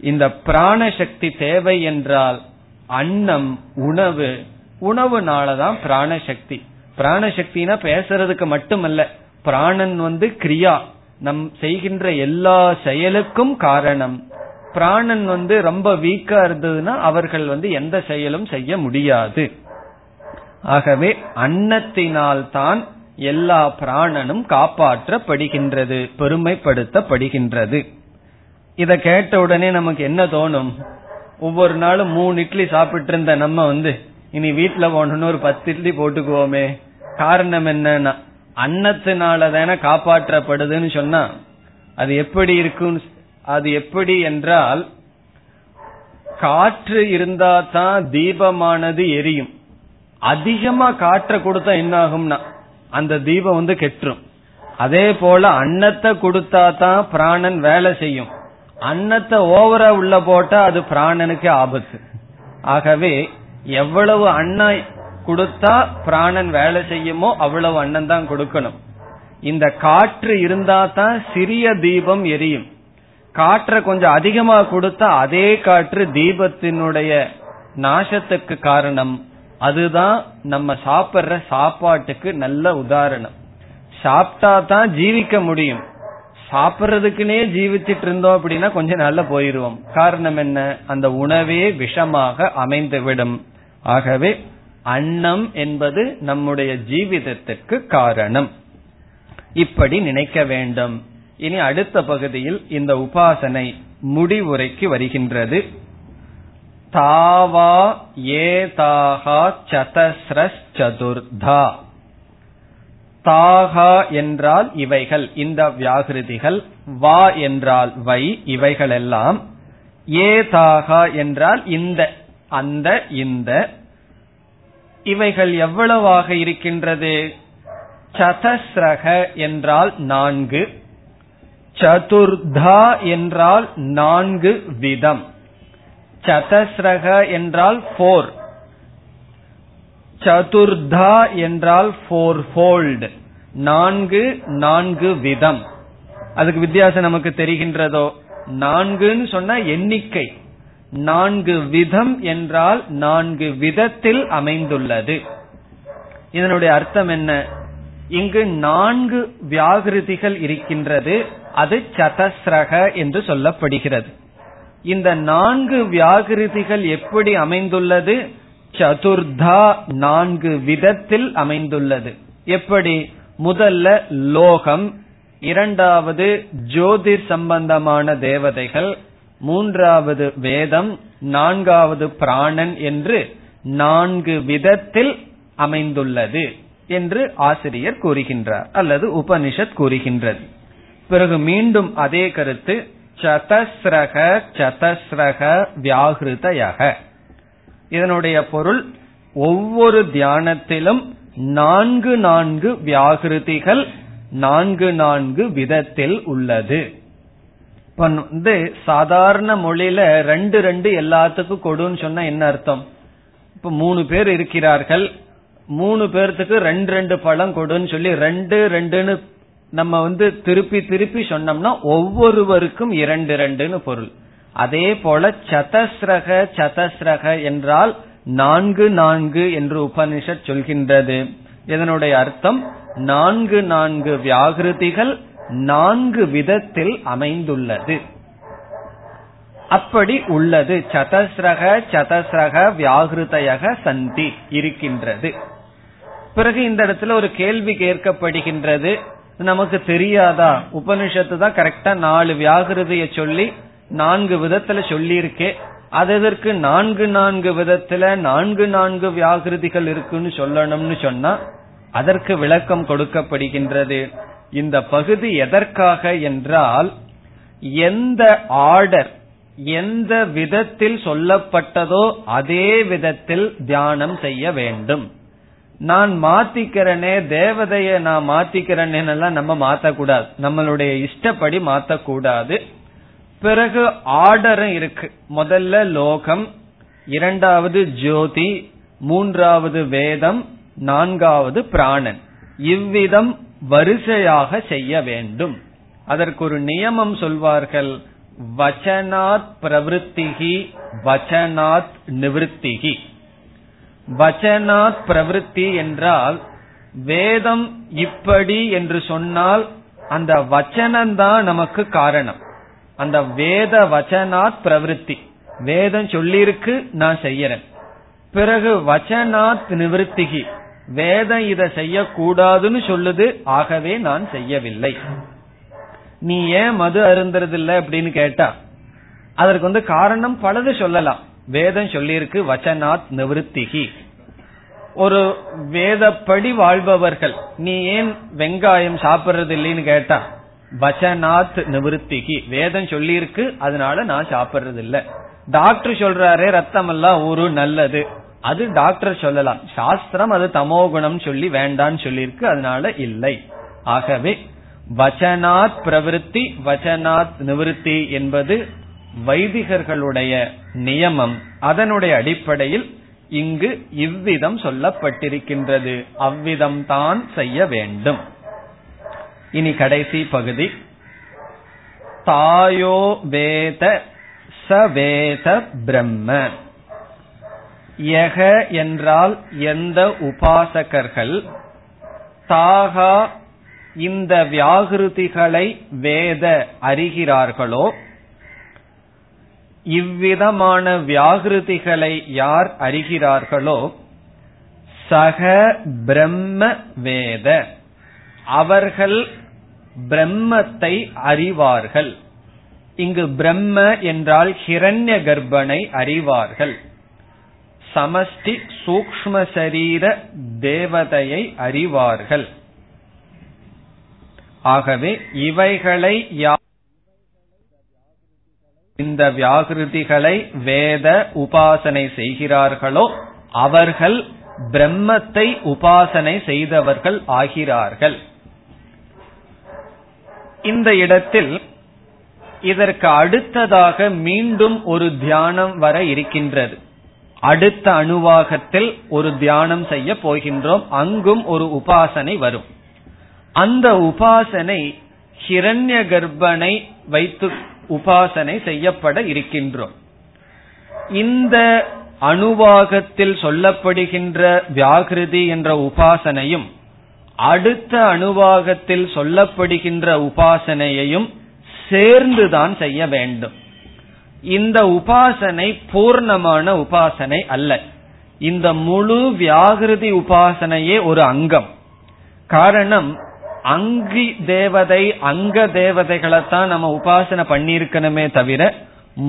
இந்த பிராண சக்தி தேவை என்றால் அன்னம் உணவு உணவுனாலதான் பிராணசக்தி. பிராணசக்தினா பேசுறதுக்கு மட்டுமல்ல பிராணன் வந்து கிரியா. நம் செய்கின்ற எல்லா செயலுக்கும் காரணம். பிராணன் வந்து ரொம்ப வீக்கா இருந்ததுன்னா அவர்கள் வந்து எந்த செயலும் செய்ய முடியாது. ஆகவே அன்னத்தினால் தான் எல்லா பிராணனும் காப்பாற்றப்படுகின்றது பெருமைப்படுத்தப்படுகின்றது. இத கேட்ட உடனே நமக்கு என்ன தோணும்? ஒவ்வொரு நாளும் மூணு இட்லி சாப்பிட்டு இருந்த நம்ம வந்து இனி வீட்டுல போனோம்னு ஒரு பத்து இட்லி போட்டுக்குவோமே. காரணம் என்னன்னா அன்னத்தினால தானே காப்பாற்றப்படுதுன்னு சொன்னா அது எப்படி இருக்கும்னு அது எப்படி என்றால் காற்று இருந்தா தான் தீபமானது எரியும். அதிகமா காற்றை கொடுத்தா என்ன ஆகும்னா அந்த தீபம் வந்து கெட்டுரும். அதே போல அன்னத்தை கொடுத்தா தான் பிராணன் வேலை செய்யும். அன்னத்தை ஓவரா உள்ள போட்டா அது பிராணனுக்கு ஆபத்து. ஆகவே எவ்வளவு அன்னம் கொடுத்தா பிராணன் வேலை செய்யுமோ அவ்வளவு அன்னம் தான் கொடுக்கணும். இந்த காற்று இருந்தா தான் சிறிய தீபம் எரியும். காற்றை கொஞ்சம் அதிகமா கொடுத்தா அதே காற்று தீபத்தினுடைய நாசத்துக்கு காரணம். அதுதான் நம்ம சாப்பிடுற சாப்பாட்டுக்கு நல்ல உதாரணம். சாப்பிட்டா தான் ஜீவிக்க முடியும். சாப்பிட்றதுக்குனே ஜீவிச்சிட்டு இருந்தோம் அப்படின்னா கொஞ்சம் நாள்ல போயிருவோம். காரணம் என்ன? அந்த உணவே விஷமாக அமைந்துவிடும். ஆகவே அன்னம் என்பது நம்முடைய ஜீவிதத்திற்கு காரணம். இப்படி நினைக்க வேண்டும். இனி அடுத்த பகுதியில் இந்த உபாசனை முடிவுரைக்கு வருகின்றது. தாவா ஏதாகா சதஸ்ரஸ் சதுர்தா தாகா என்றால் இவைகள் இந்த வியாகிருதிகள் வா என்றால் வை இவைகளெல்லாம். ஏதாகா என்றால் இந்த அந்த இந்த. இவைகள் எவ்வளவாக இருக்கின்றது? சதஸ்ரக என்றால் நான்கு. சதுர்தா என்றால் நான்கு விதம். சதஸ்ரக என்றால் போர் சதுர்தா என்றால் போர் ஃபோல்டு நான்கு நான்கு விதம். அதுக்கு வித்தியாசம் நமக்கு தெரிகின்றதோ? நான்குன்னு சொன்னா எண்ணிக்கை. நான்கு விதம் என்றால் நான்கு விதத்தில் அமைந்துள்ளது. இதனுடைய அர்த்தம் என்ன? இங்கு நான்கு வியாகிருதிகள் இருக்கின்றது. அது சதஸ்ரக என்று சொல்லப்படுகிறது. இந்த நான்கு வியாகிருதிகள் எப்படி அமைந்துள்ளது? சதுர்தா நான்கு விதத்தில் அமைந்துள்ளது. எப்படி? முதல்ல லோகம் இரண்டாவது ஜோதிர் சம்பந்தமான தேவதைகள் மூன்றாவது வேதம் நான்காவது பிராணன் என்று நான்கு விதத்தில் அமைந்துள்ளது. என்று ஆசிரியர் கூறுகின்றார் அல்லது உபனிஷத் கூறுகின்றது. பிறகு மீண்டும் அதே கருத்து சதஸ்ரக சதஸ்ரக வியாகிருதயக. இதனுடைய பொருள் ஒவ்வொரு தியானத்திலும் நான்கு நான்கு வியாகிருதிகள் நான்கு நான்கு விதத்தில் உள்ளது. வந்து சாதாரண மொழியில ரெண்டு ரெண்டு எல்லாத்துக்கும் கொடுன்னு சொன்னா என்ன அர்த்தம்? இப்ப மூணு பேர் இருக்கிறார்கள் மூணு பேர்த்துக்கு ரெண்டு ரெண்டு பழம் கொடுன்னு சொல்லி ரெண்டு ரெண்டுன்னு நம்ம வந்து திருப்பி திருப்பி சொன்னோம்னா ஒவ்வொருவருக்கும் இரண்டு ரெண்டுன்னு பொருள். அதே போல சதஸ்ரக சதஸ்ரக என்றால் நான்கு நான்கு என்று உபனிஷத் சொல்கின்றது. இதனுடைய அர்த்தம் நான்கு நான்கு வியாகிருதிகள் நான்கு விதத்தில் அமைந்துள்ளது. அப்படி உள்ளது. சதஸ்ரக சதஸ்ரக வியாகிருதயக சந்தி இருக்கின்றது. பிறகு இந்த இடத்துல ஒரு கேள்வி கேட்கப்படுகின்றது. நமக்கு தெரியாதா? உபனிஷத்து தான் கரெக்டா நாலு வியாகிருதிய சொல்லி நான்கு விதத்துல சொல்லியிருக்கே. அது எதற்கு? நான்கு நான்கு விதத்துல நான்கு நான்கு வியாகிருதிகள் இருக்குன்னு சொல்லணும்னு சொன்னா அதற்கு விளக்கம் கொடுக்கப்படுகின்றது. இந்த பகுதி எதற்காக என்றால் எந்த ஆர்டர் எந்த விதத்தில் சொல்லப்பட்டதோ அதே விதத்தில் தியானம் செய்ய வேண்டும். நான் மாத்திக்கிறேனே தேவதைய நான் மாத்திக்கிறேன்னு நம்ம மாத்தக்கூடாது. நம்மளுடைய இஷ்டப்படி மாத்தக்கூடாது. பிறகு ஆர்டரும் இருக்கு. முதல்ல லோகம் இரண்டாவது ஜோதி மூன்றாவது வேதம் நான்காவது பிராணன். இவ்விதம் வரிசையாக செய்ய வேண்டும். அதற்கு ஒரு நியமம் சொல்வார்கள் வச்சனாத் பிரவருத்திகி வச்சனாத் நிவத்திகி வச்சனாத் பிரவருத்தி என்றால் வேதம் இப்படி என்று சொன்னால் அந்த வச்சனம்தான் நமக்கு காரணம். அந்த வேத வச்சனாத் பிரவருத்தி. வேதம் சொல்லிருக்கு நான் செய்யறேன். பிறகு வச்சனாத் நிவர்த்திகி. வேதம் இதை செய்யக்கூடாதுன்னு சொல்லுது ஆகவே நான் செய்யவில்லை. நீ ஏன் மது அருந்துறதில்ல அப்படின்னு கேட்டா அதற்கு வந்து காரணம் பலது சொல்லலாம். வேதம் சொல்லியிருக்கு வச்சனாத் நிவத்திகி ஒரு வேதப்படி வாழ்பவர்கள் நீ ஏன் வெங்காயம் சாப்பிடுறது இல்லைன்னு கேட்டா? வச்சனாத் நிவத்திகி வேதம் சொல்லியிருக்கு அதனால நான் சாப்பிடுறது இல்ல. டாக்டர் சொல்றாரே ரத்தம் எல்லாம் ஒரு நல்லது. அது டாக்டர் சொல்லலாம். சாஸ்திரம் அது தமோ குணம் சொல்லி வேண்டான்னு சொல்லியிருக்கு அதனால இல்லை. ஆகவே வச்சனாத் பிரவருத்தி வச்சனாத் நிவிருத்தி என்பது வைதிகர்களுடைய நியமம் அதனுடைய அடிப்படையில் இங்கு இவ்விதம் சொல்லப்பட்டிருக்கின்றது. அவ்விதம் தான் செய்ய வேண்டும். இனி கடைசி பகுதி. தாயோ வேத சவேத பிரம்ம. யக என்றால் எந்த உபாசகர்கள் தாகா இந்த வியாகிருதிகளை வேத அறிகிறார்களோ இவ்விதமான வியாகிருதிகளை யார் அறிகிறார்களோ சக பிரம்ம வேத. அவர்கள் பிரம்மத்தை அறிவார்கள். இங்கு பிரம்ம என்றால் ஹிரண்ய கர்ப்பனை அறிவார்கள். சமஷ்டி சூக்ம சரீர தேவதையை அறிவார்கள். ஆகவே இவைகளை இந்த வியாகிருதிகளை வேத உபாசனை செய்கிறார்களோ அவர்கள் பிரம்மத்தை உபாசனை செய்தவர்கள் ஆகிறார்கள். இந்த இடத்தில் இதற்கு அடுத்ததாக மீண்டும் ஒரு தியானம் வர இருக்கின்றது. அடுத்த அணுவாகத்தில் ஒரு தியானம் செய்ய போகின்றோம் அங்கும் ஒரு உபாசனை வரும். அந்த உபாசனை ஹிரண்ய கர்ப்பனை வைத்து உபாசனை செய்யப்பட இருக்கின்றோம். இந்த அணுவாகத்தில் சொல்லப்படுகின்ற வியாகிருதி என்ற உபாசனையும் அடுத்த அணுவாகத்தில் சொல்லப்படுகின்ற உபாசனையையும் சேர்ந்துதான் செய்ய வேண்டும். இந்த உபாசனை பூர்ணமான உபாசனை அல்ல. இந்த முழு வியாகிருதி உபாசனையே ஒரு அங்கம். காரணம் அங்கி தேவதை அங்க தேவதைகளைத்தான் நம்ம உபாசனை பண்ணியிருக்கணுமே தவிர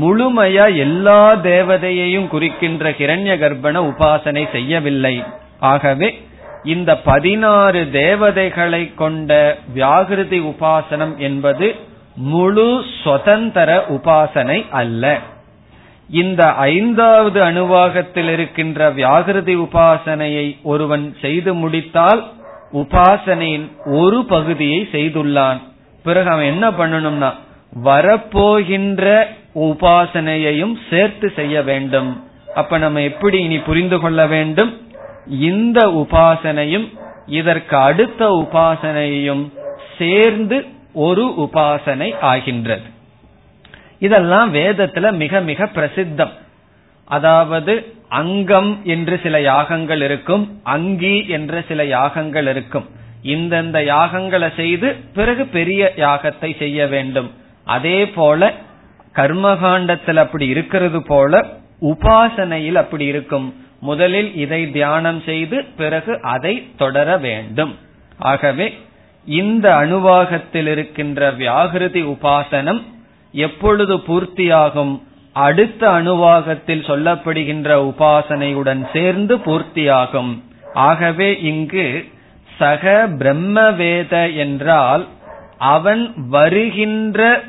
முழுமையா எல்லா தேவதையையும் குறிக்கின்ற கிரண்ய கர்ப்பண உபாசனை செய்யவில்லை. ஆகவே இந்த பதினாறு தேவதைகளை கொண்ட வியாகிருதி உபாசனம் என்பது முழு சுதந்திர உபாசனை அல்ல. இந்த ஐந்தாவது அணுவாகத்தில் இருக்கின்ற வியாகிருதி உபாசனையை ஒருவன் செய்து முடித்தால் உபாசனையின் ஒரு பகுதியை செய்துள்ளான். பிறகு அவன் என்ன பண்ணணும்னா வரப்போகின்ற உபாசனையையும் சேர்த்து செய்ய வேண்டும். அப்ப நம்ம எப்படி இனி புரிந்து கொள்ள வேண்டும்? இந்த உபாசனையும் இதற்கு அடுத்த உபாசனையும் சேர்ந்து ஒரு உபாசனை ஆகின்றது. இதெல்லாம் வேதத்துல மிக மிக பிரசித்தம். அதாவது அங்கம் என்று சில யாகங்கள் இருக்கும் அங்கி என்ற சில யாகங்கள் இருக்கும். இந்தந்த யாகங்களை செய்து பிறகு பெரிய யாகத்தை செய்ய வேண்டும். அதே போல கர்மகாண்டத்தில் அப்படி இருக்கிறது போல உபாசனையில் அப்படி இருக்கும். முதலில் இதை தியானம் செய்து பிறகு அதை தொடர வேண்டும். ஆகவே இந்த அணுவாகத்தில் இருக்கின்ற வியாகிருதி உபாசனம் எப்பொழுது பூர்த்தியாகும்? அடுத்த அணுவாகத்தில் சொல்லப்படுகின்ற உபாசனையுடன் சேர்ந்து பூர்த்தியாகும். ஆகவே இங்கு சக பிரம்மவேத என்றால் அவன் வருகின்ற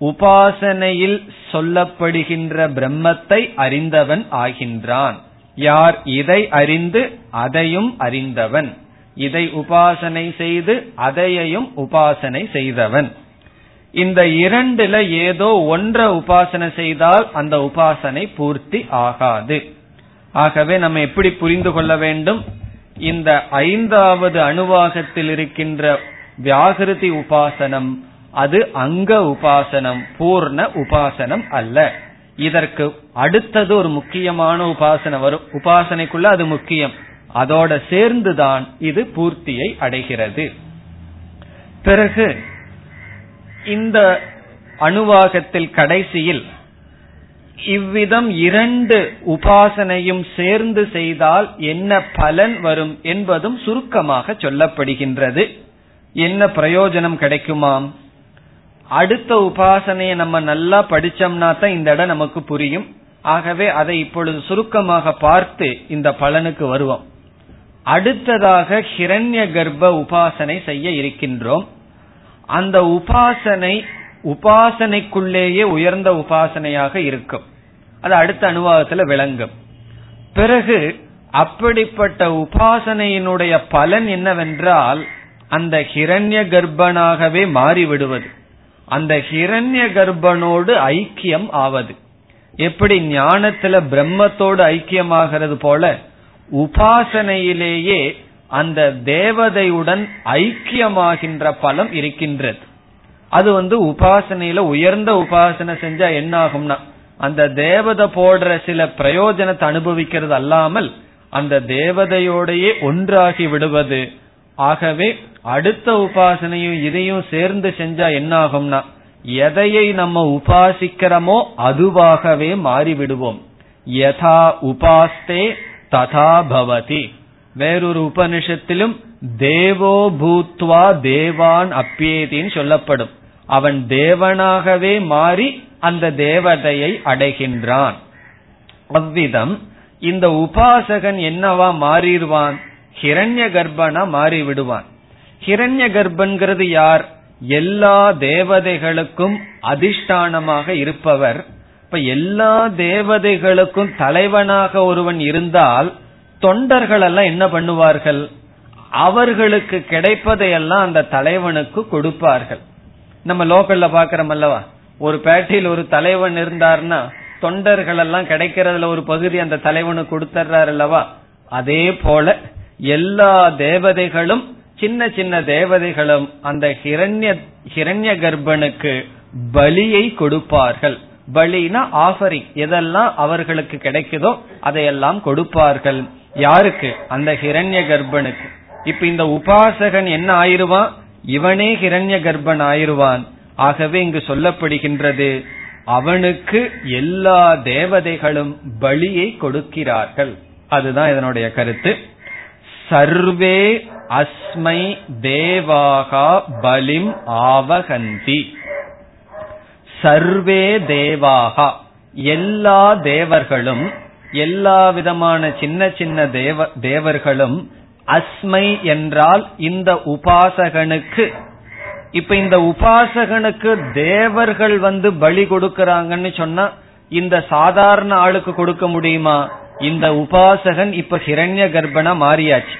உபாசனையில் சொல்லப்படுகின்ற பிரம்மத்தை அறிந்தவன் ஆகின்றான். யார் இதை அறிந்து அதையும் அறிந்தவன். இதை உபாசனை செய்து அதையையும் உபாசனை செய்தவன். இந்த இரண்டுல ஏதோ ஒன்றை உபாசனை செய்தால் அந்த உபாசனை பூர்த்தி ஆகாது. ஆகவே நம்ம எப்படி புரிந்து கொள்ள வேண்டும்? இந்த ஐந்தாவது அணுவாகத்தில் இருக்கின்ற வியாகிருதி உபாசனம் அது அங்க உபாசனம் பூர்ண உபாசனம் அல்ல. இதற்கு அடுத்தது ஒரு முக்கியமான உபாசனை வரும். உபாசனைக்குள்ள அது முக்கியம். அதோட சேர்ந்துதான் இது பூர்த்தியை அடைகிறது. பிறகு இந்த அணுவாகத்தில் கடைசியில் இவ்விதம் இரண்டு உபாசனையும் சேர்ந்து செய்தால் என்ன பலன் வரும் என்பதும் சுருக்கமாக சொல்லப்படுகின்றது. என்ன பிரயோஜனம் கிடைக்குமாம்? அடுத்த உபாசனையை நம்ம நல்லா படிச்சோம்னா தான் இந்த இடம் நமக்கு புரியும். ஆகவே அதை இப்பொழுது சுருக்கமாக பார்த்து இந்த பலனுக்கு வருவோம். அடுத்ததாக ஹிரண்ய கர்ப்ப உபாசனை செய்ய இருக்கின்றோம். அந்த உபாசனை உபாசனைக்குள்ளேயே உயர்ந்த உபாசனையாக இருக்கும். அது அடுத்த அனுபவத்துல விளங்கும். பிறகு அப்படிப்பட்ட உபாசனையினுடைய பலன் என்னவென்றால் அந்த ஹிரண்ய கர்ப்பனாகவே மாறிவிடுவது. அந்த ஹிரண்ய கர்ப்பனோடு ஐக்கியம் ஆவது. எப்படி ஞானத்துல பிரம்மத்தோடு ஐக்கியமாகிறது போல உபாசனையிலேயே அந்த தேவதையுடன் ஐக்கியமாகின்ற பலம் இருக்கின்றது. அது வந்து உபாசனையில உயர்ந்த உபாசனை செஞ்சா என்ன ஆகும்னா அந்த தேவதை போடுற சில பிரயோஜனத்தை அனுபவிக்கிறது அல்லாமல் அந்த தேவதையோடையே ஒன்றாகி விடுவது. ஆகவே அடுத்த உபாசனையும் இதையும் சேர்ந்து செஞ்சா என்ன ஆகும்னா எதையை நம்ம உபாசிக்கிறோமோ அதுவாகவே மாறிவிடுவோம். யதா உபாஸ்தே ததா பவதி. வேறொரு உபனிஷத்திலும் தேவோ பூத்வா தேவான் அப்பியேதின்னு சொல்லப்படும். அவன் தேவனாகவே மாறி அந்த தேவதையை அடைகின்றான். அவ்விதம் இந்த உபாசகன் என்னவா மாறிடுவான்? ஹிரண்ய கர்ப்பனா மாறி விடுவான் ஹிரண்ய கர்ப்பன்கிறது யார்? எல்லா தேவதைகளுக்கும் அதிஷ்டானமாக இருப்பவர். இப்ப எல்லா தேவதைகளுக்கும் தலைவனாக ஒருவன் இருந்தால் தொண்டர்கள் எல்லாம் என்ன பண்ணுவார்கள்? அவர்களுக்கு கிடைப்பதையெல்லாம் அந்த தலைவனுக்கு கொடுப்பார்கள். நம்ம லோக்கல்ல பாக்கிறோம் அல்லவா ஒரு பேட்டையில் ஒரு தலைவன் இருந்தார்னா தொண்டர்கள் எல்லாம் கிடைக்கிறதுல ஒரு பகுதி அந்த தலைவனுக்கு கொடுத்துறாரு அல்லவா அதே போல எல்லா தேவதைகளும் சின்ன சின்ன தேவதைகளும் அந்த ஹிரண்ய ஹிரண்ய கர்ப்பனுக்கு பலியை கொடுப்பார்கள். பலினா ஆஃபரிங் எதெல்லாம் அவர்களுக்கு கிடைக்குதோ அதையெல்லாம் கொடுப்பார்கள். யாருக்கு? அந்த ஹிரண்ய கர்ப்பனுக்கு இப்ப இந்த உபாசகன் என்ன ஆயிருவான்? இவனே ஹிரண்ய கர்ப்பன் ஆயிருவான். ஆகவே இங்கு சொல்லப்படுகின்றது அவனுக்கு எல்லா தேவதைகளும் பலியை கொடுக்கிறார்கள். அதுதான் இதனுடைய கருத்து. சர்வே அஸ்மை தேவாகா பலிம் ஆவகந்தி. சர்வே தேவாகா. எல்லா தேவர்களும் எல்லா விதமான சின்ன சின்ன தேவ தேவர்களும் அஸ்மை என்றால் இந்த உபாசகனுக்கு. இப்ப இந்த உபாசகனுக்கு தேவர்கள் வந்து பலி கொடுக்கறாங்கன்னு சொன்னா இந்த சாதாரண ஆளுக்கு கொடுக்க முடியுமா? இந்த உபாசகன் இப்ப ஹிரண்ய கர்ப்பனா மாறியாச்சு.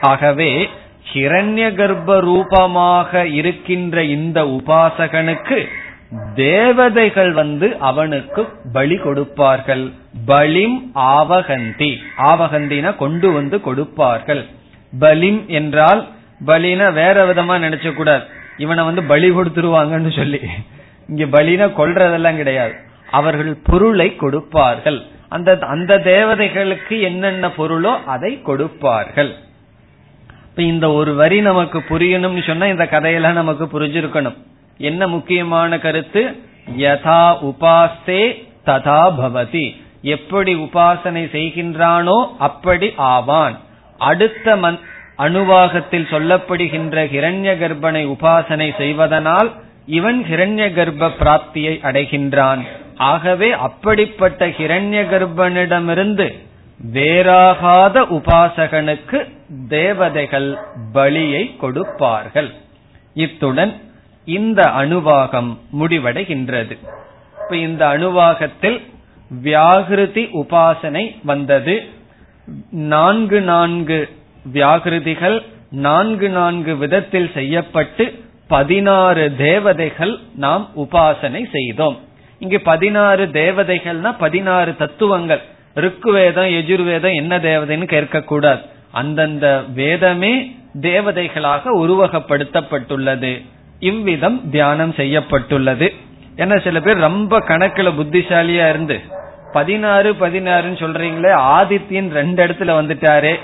ஆகவே ஹிரண்ய கர்ப்ப ரூபமாக இருக்கின்ற இந்த உபாசகனுக்கு தேவதைகள் வந்து அவனுக்கு பலி கொடுப்பார்கள். பலிம் ஆவகந்தி. ஆவகந்தினா கொண்டு வந்து கொடுப்பார்கள். பலிம் என்றால் பலினா வேற விதமா நினைச்ச கூடாது இவனை வந்து பலி கொடுத்துருவாங்கன்னு சொல்லி. இங்க பலினா கொல்றதெல்லாம் கிடையாது. அவர்கள் பொருளை கொடுப்பார்கள். அந்த அந்த தேவதைகளுக்கு என்னென்ன பொருளோ அதை கொடுப்பார்கள். இப்ப இந்த ஒரு வரி நமக்கு புரியணும்னு சொன்னா இந்த கதையெல்லாம் நமக்கு புரிஞ்சிருக்கணும். என்ன முக்கியமான கருத்து? யதா உபாஸ்தே ததா பவதி. எப்படி உபாசனை செய்கின்றானோ அப்படி ஆவான். அடுத்த மந் அணுவாகத்தில் சொல்லப்படுகின்ற ஹிரண்ய கர்ப்பனை உபாசனை செய்வதனால் இவன் ஹிரண்ய கர்ப்ப பிராப்தியை அடைகின்றான். ஆகவே அப்படிப்பட்ட ஹிரண்ய கர்ப்பனிடமிருந்து வேறாகாத உபாசகனுக்கு தேவதைகள் பலியை கொடுப்பார்கள். இத்துடன் இந்த அணுவாகம் முடிவடைகின்றது. இப்ப இந்த அணுவாகத்தில் வியாகிருதி உபாசனை வந்தது. நான்கு நான்கு வியாகிருதிகள் நான்கு நான்கு விதத்தில் செய்யப்பட்டு பதினாறு தேவதைகள் நாம் உபாசனை செய்தோம். இங்கு பதினாறு தேவதைகள்னா பதினாறு தத்துவங்கள். ருக்குவேதம் எஜுர்வேதம் என்ன தேவதைன்னு கேட்கக்கூடாது. அந்தந்த வேதமே தேவதைகளாக உருவகப்படுத்தப்பட்டுள்ளது. இவ்விதம் தியானம் செய்யப்பட்டுள்ளது. ஏன்னா சில பேர் ரொம்ப கணக்குல புத்திசாலியா இருந்து பதினாறு பதினாறுன்னு சொல்றீங்களே ஆதித்யன் ரெண்டு இடத்துல வந்துட்டாரே.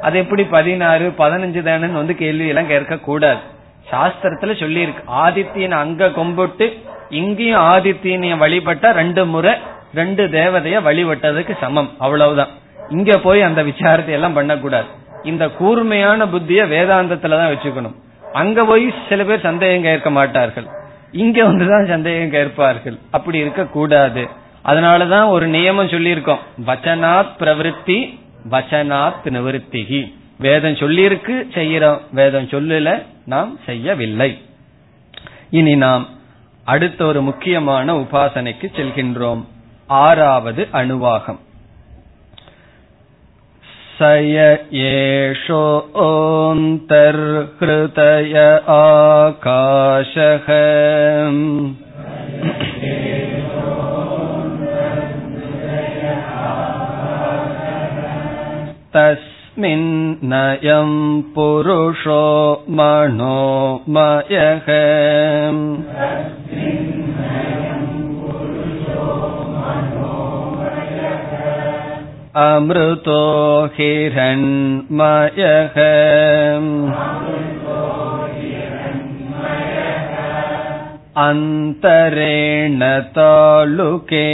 அது எப்படி பதினாறு பதினஞ்சு தானன்னு வந்து கேள்வி எல்லாம் கேட்க கூடாது சாஸ்திரத்துல சொல்லி இருக்கு ஆதித்யன் அங்க கொம்பிட்டு இங்கேயும் ஆதித்யனைய வழிபட்டா ரெண்டு முறை ரெண்டு தேவதைய வழிபட்டதுக்கு சமம். அவ்வளவுதான். இங்க போய் அந்த விசாரத்தை எல்லாம் பண்ணக்கூடாது. இந்த கூர்மையான புத்திய வேதாந்தத்துலதான் வச்சுக்கணும். அங்க போய் சில பேர் சந்தேகம் கேட்க மாட்டார்கள். இங்க வந்துதான் சந்தேகம் கேட்பார்கள். அப்படி இருக்க கூடாது. அதனாலதான் ஒரு நியமம் சொல்லியிருக்கோம். வச்சனாத் பிரவருத்தி வச்சனாத் நிவர்த்திகி. வேதம் சொல்லியிருக்கு செய்யறோம் வேதம் சொல்லல நாம் செய்யவில்லை. இனி நாம் அடுத்த ஒரு முக்கியமான உபாசனைக்கு செல்கின்றோம். ஆறாவது அணுவாகம். स य एषोऽन्तर्हृतय आकाशः तस्मिन्नयं पुरुषो मनोमयः अमृतो हिरण्मयः अन्तरेण तालुके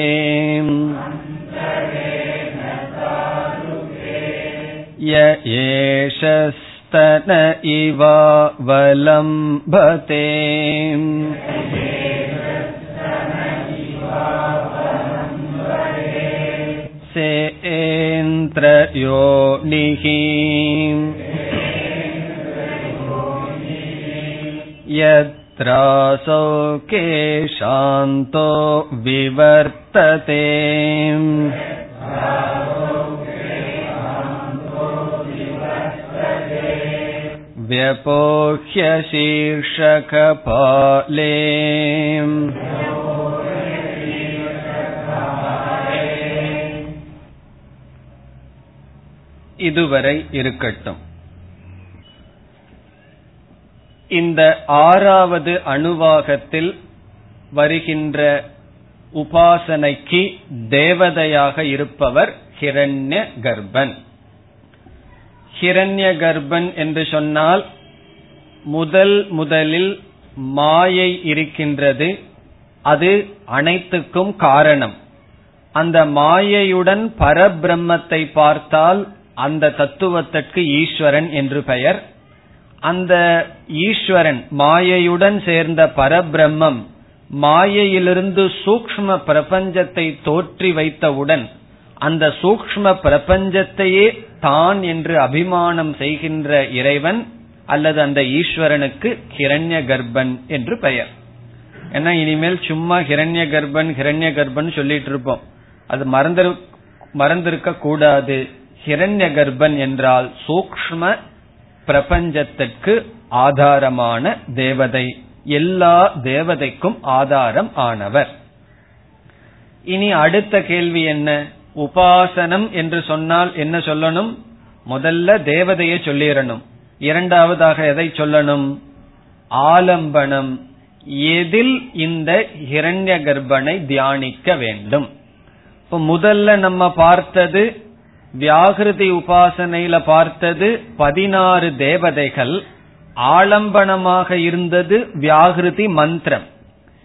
य एषस्तन इवावलम्बते सेन्द्रयोनिः यत्रासौ केशान्तो विवर्तते व्यपोह्य शीर्षकपाले இதுவரை இருக்கட்டும். இந்த ஆறாவது அணுவாகத்தில் வருகின்ற உபாசனைக்கு தேவதையாக இருப்பவர் ஹிரண்ய கர்ப்பன் ஹிரண்ய கர்ப்பன் என்று சொன்னால் முதல் முதலில் மாயை இருக்கின்றது. அது அனைத்துக்கும் காரணம். அந்த மாயையுடன் பரபிரம்மத்தை பார்த்தால் அந்த தத்துவத்திற்கு ஈஸ்வரன் என்று பெயர். அந்த ஈஸ்வரன் மாயையுடன் சேர்ந்த பரபிரம்மம் மாயையிலிருந்து சூக்ம பிரபஞ்சத்தை தோற்றி வைத்தவுடன் அந்த சூக்ம பிரபஞ்சத்தையே தான் என்று அபிமானம் செய்கின்ற இறைவன் அல்லது அந்த ஈஸ்வரனுக்கு ஹிரண்ய கர்ப்பன் என்று பெயர். ஏன்னா இனிமேல் சும்மா ஹிரண்ய கர்ப்பன் ஹிரண்ய கர்ப்பன் சொல்லிட்டு இருப்போம். அது மறந்து மறந்திருக்க கூடாது ஹிரண்ய கர்ப்பன் என்றால் சூக்ம பிரபஞ்சத்திற்கு ஆதாரமான தேவதை. எல்லா தேவதைக்கும் ஆதாரம் ஆனவர். இனி அடுத்த கேள்வி என்ன? உபாசனம் என்று சொன்னால் என்ன சொல்லணும்? முதல்ல தேவதையை சொல்லிடணும். இரண்டாவதாக எதை சொல்லணும்? ஆலம்பனம். எதில் இந்த ஹிரண்ய கர்ப்பனை தியானிக்க வேண்டும்? இப்ப முதல்ல நம்ம பார்த்தது வியாகிருதி உபாசனையில பார்த்தது பதினாறு தேவதைகள் ஆலம்பனமாக இருந்தது வியாகிருதி மந்திரம்.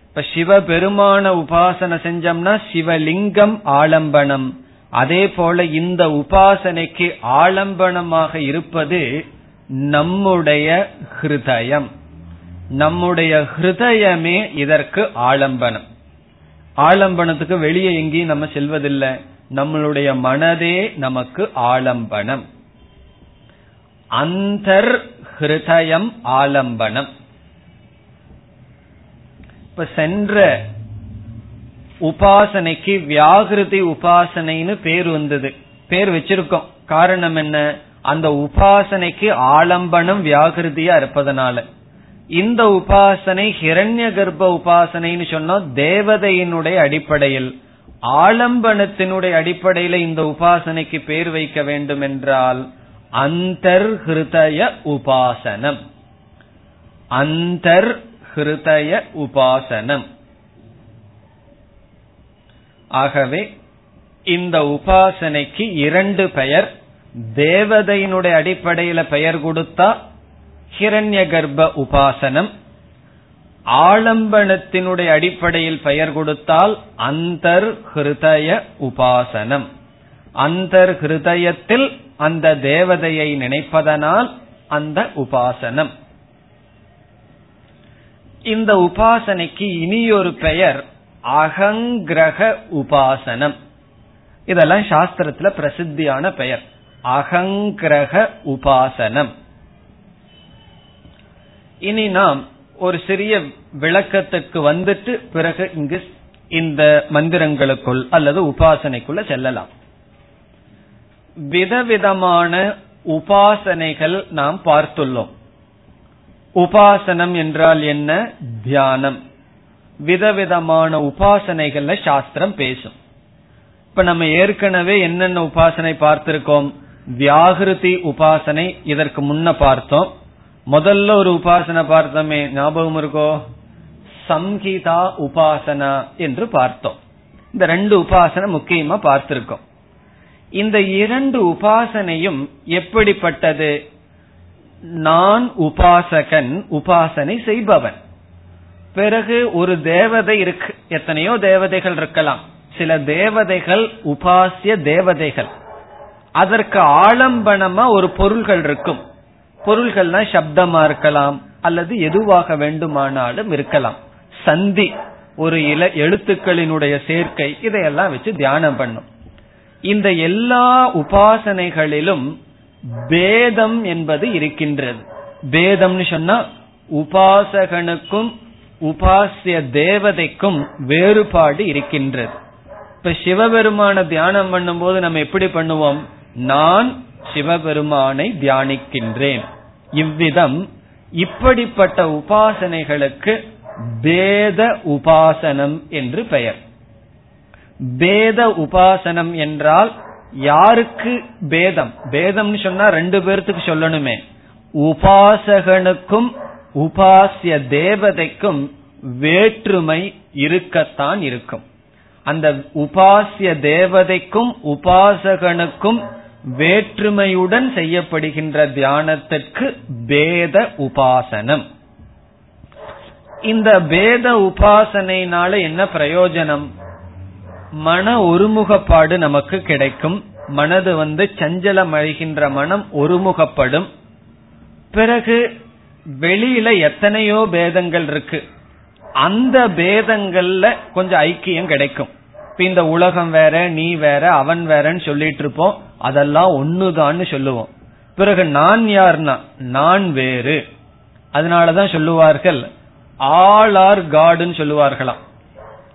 இப்ப சிவபெருமான உபாசனை செஞ்சோம்னா சிவலிங்கம் ஆலம்பனம். அதே போல இந்த உபாசனைக்கு ஆலம்பனமாக இருப்பது நம்முடைய ஹிருதயம். நம்முடைய ஹிருதயமே இதற்கு ஆலம்பனம். ஆலம்பனத்துக்கு வெளியே எங்கேயும் நம்ம செல்வதில்லை. நம்மளுடைய மனதே நமக்கு ஆலம்பனம். அந்தர் ஹிருதயம் ஆலம்பனம். இப்ப சென்ற உபாசனைக்கு வியாகிருதி உபாசனைன்னு பேர் வந்தது. பேர் வச்சிருக்கோம். காரணம் என்ன? அந்த உபாசனைக்கு ஆலம்பனம் வியாகிருதியா இருப்பதனால. இந்த உபாசனை ஹிரண்ய கர்ப்ப உபாசனைன்னு சொன்னோம். தேவதையினுடைய அடிப்படையில். ஆலம்பனத்தினுடைய அடிப்படையில இந்த உபாசனைக்கு பேர் வைக்க வேண்டும் என்றால் அந்தர் உபாசனம். அந்தர் ஹிருதய உபாசனம். ஆகவே இந்த உபாசனைக்கு இரண்டு பெயர். தேவதையினுடைய அடிப்படையில பெயர் கொடுத்தா ஹிரண்ய கர்ப்ப உபாசனம். ஆலம்பனத்தினுடைய அடிப்படையில் பெயர் கொடுத்தால் அந்தர் ஹிருதய உபாசனம். அந்தர் ஹிருதயத்தில் அந்த தேவதையை நினைப்பதனால் அந்த உபாசனம். இந்த உபாசனைக்கு இனியொரு பெயர் அகங்கிரக உபாசனம். இதெல்லாம் சாஸ்திரத்துல பிரசித்தியான பெயர். அகங்கிரக உபாசனம். இனி நாம் ஒரு சிறிய விளக்கத்துக்கு வந்துட்டு பிறகு இங்கு இந்த மந்திரங்களுக்குள் அல்லது உபாசனைக்குள்ள செல்லலாம். விதவிதமான உபாசனைகள் நாம் பார்த்துள்ளோம். உபாசனம் என்றால் என்ன? தியானம். விதவிதமான உபாசனைகள்ல சாஸ்திரம் பேசும். இப்ப நம்ம ஏற்கனவே என்னென்ன உபாசனை பார்த்திருக்கோம்? வியாகிருதி உபாசனை இதற்கு முன்ன பார்த்தோம். முதல்ல ஒரு உபாசனை பார்த்தோமே ஞாபகம் இருக்கோ? சம்ஹிதா உபாசனா என்று பார்த்தோம். இந்த ரெண்டு உபாசனை முக்கியமா பார்த்திருக்கோம். இந்த இரண்டு உபாசனையும் எப்படிப்பட்டது? நான் உபாசகன் உபாசனை செய்பவன். பிறகு ஒரு தேவதை இருக்கு எத்தனையோ தேவதைகள் இருக்கலாம். சில தேவதைகள் உபாசிய தேவதைகள். அதற்கு ஆலம்பனமா ஒரு பொருள்கள் இருக்கும். பொருள்கள்னா சப்தமா இருக்கலாம் அல்லது எதுவாக வேண்டுமானாலும் இருக்கலாம். சந்தி ஒரு இல எழுத்துக்களினுடைய சேர்க்கை இதையெல்லாம் வச்சு தியானம் பண்ணும். இந்த எல்லா உபாசனைகளிலும் பேதம் என்பது இருக்கின்றது. பேதம்னு சொன்னா உபாசகனுக்கும் உபாசிய தேவதைக்கும் வேறுபாடு இருக்கின்றது. இப்ப சிவபெருமான தியானம் பண்ணும்போது நம்ம எப்படி பண்ணுவோம்? நான் சிவபெருமானை தியானிக்கின்றேன். இவ்விதம் இப்படிப்பட்ட உபாசனைகளுக்கு பேத உபாசனம் என்று பெயர். பேத உபாசனம் என்றால் யாருக்கு பேதம்? பேதம்னு சொன்னா ரெண்டு பேர்த்துக்கு சொல்லணுமே. உபாசகனுக்கும் உபாசிய தேவதைக்கும் வேற்றுமை இருக்கத்தான் இருக்கும். அந்த உபாசிய தேவதைக்கும் உபாசகனுக்கும் வேற்றுமையுடன் செய்யப்படுகின்ற தியானத்திற்கு பேத உபாசனம். இந்த பேத உபாசனையினால என்ன பிரயோஜனம்? மன ஒருமுகப்பாடு நமக்கு கிடைக்கும். மனது வந்து சஞ்சலம் அழிகின்ற மனம் ஒருமுகப்படும். பிறகு வெளியில எத்தனையோ பேதங்கள் இருக்கு. அந்த பேதங்கள்ல கொஞ்சம் ஐக்கியம் கிடைக்கும். இப்ப இந்த உலகம் வேற நீ வேற அவன் வேறன்னு சொல்லிட்டு இருப்போம். அதெல்லாம் ஒண்ணுதான்னு சொல்லுவோம். பிறகு நான் யார்னா நான் வேறு. அதனாலதான் சொல்லுவார்கள் ஆல் ஆர் காடுன்னு சொல்லுவார்களாம்.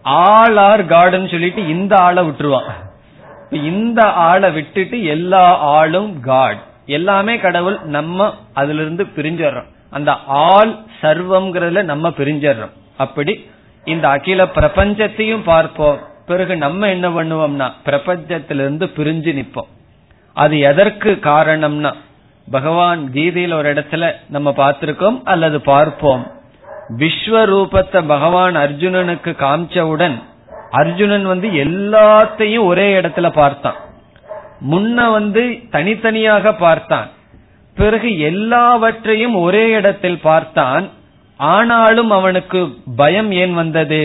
ஆல் ஆர் காடுன்னு சொல்லிட்டு இந்த ஆளை விட்டுருவான். இந்த ஆளை விட்டுட்டு எல்லா ஆளும் காட். எல்லாமே கடவுள் நம்ம அதுல இருந்து பிரிஞ்சிடறோம். அந்த ஆள் சர்வம்ங்கிறதுல நம்ம பிரிஞ்சிடறோம். அப்படி இந்த அகில பிரபஞ்சத்தையும் பார்ப்போம். பிறகு நம்ம என்ன பண்ணுவோம்னா பிரபஞ்சத்திலிருந்து பிரிஞ்சு நிற்போம். அது எதற்கு காரணம்னா பகவான் கீதையில் ஒரு இடத்துல நம்ம பார்த்திருக்கோம் அல்லது பார்ப்போம். விஸ்வரூபத்தை பகவான் அர்ஜுனனுக்கு காமிச்சவுடன் அர்ஜுனன் வந்து எல்லாத்தையும் ஒரே இடத்துல பார்த்தான். முன்ன வந்து தனித்தனியாக பார்த்தான். பிறகு எல்லாவற்றையும் ஒரே இடத்தில் பார்த்தான். ஆனாலும் அவனுக்கு பயம் ஏன் வந்தது?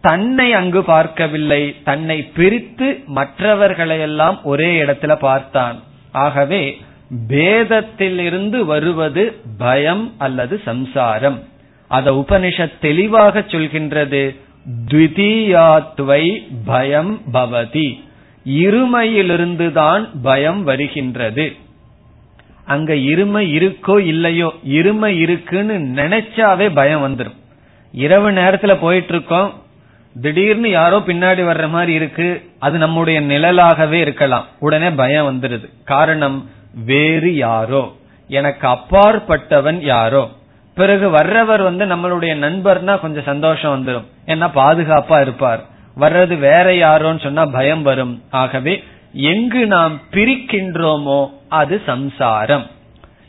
தன்னை அங்கு பார்க்கவில்லை. தன்னை பிரித்து மற்றவர்களையெல்லாம் ஒரே இடத்துல பார்த்தான். ஆகவே பேதத்திலிருந்து வருவது பயம் அல்லது சம்சாரம். அத உபனிஷத் தெளிவாக சொல்கின்றது. பயம் பவதி. இருமையிலிருந்துதான் பயம் வருகின்றது. அங்க இருமை இருக்கோ இல்லையோ இருமை இருக்குன்னு நினைச்சாவே பயம் வந்துடும் இரவு நேரத்துல போயிட்டு இருக்கோம் திடீர்னு யாரோ பின்னாடி வர்ற மாதிரி இருக்கு அது நம்முடைய நிழலாகவே இருக்கலாம். உடனே பயம் வந்துடுது. காரணம் வேறு யாரோ? எனக்கு அப்பாற்பட்டவன் யாரோ? பிறகு வர்றவர் வந்து நம்மளுடைய நண்பர்னா கொஞ்சம் சந்தோஷம் வந்துடும் ஏன்னா பாதுகாப்பா இருப்பார். வர்றது வேற யாரோன்னு சொன்னா பயம் வரும். ஆகவே எங்கு நாம் பிரிக்கின்றோமோ அது சம்சாரம்.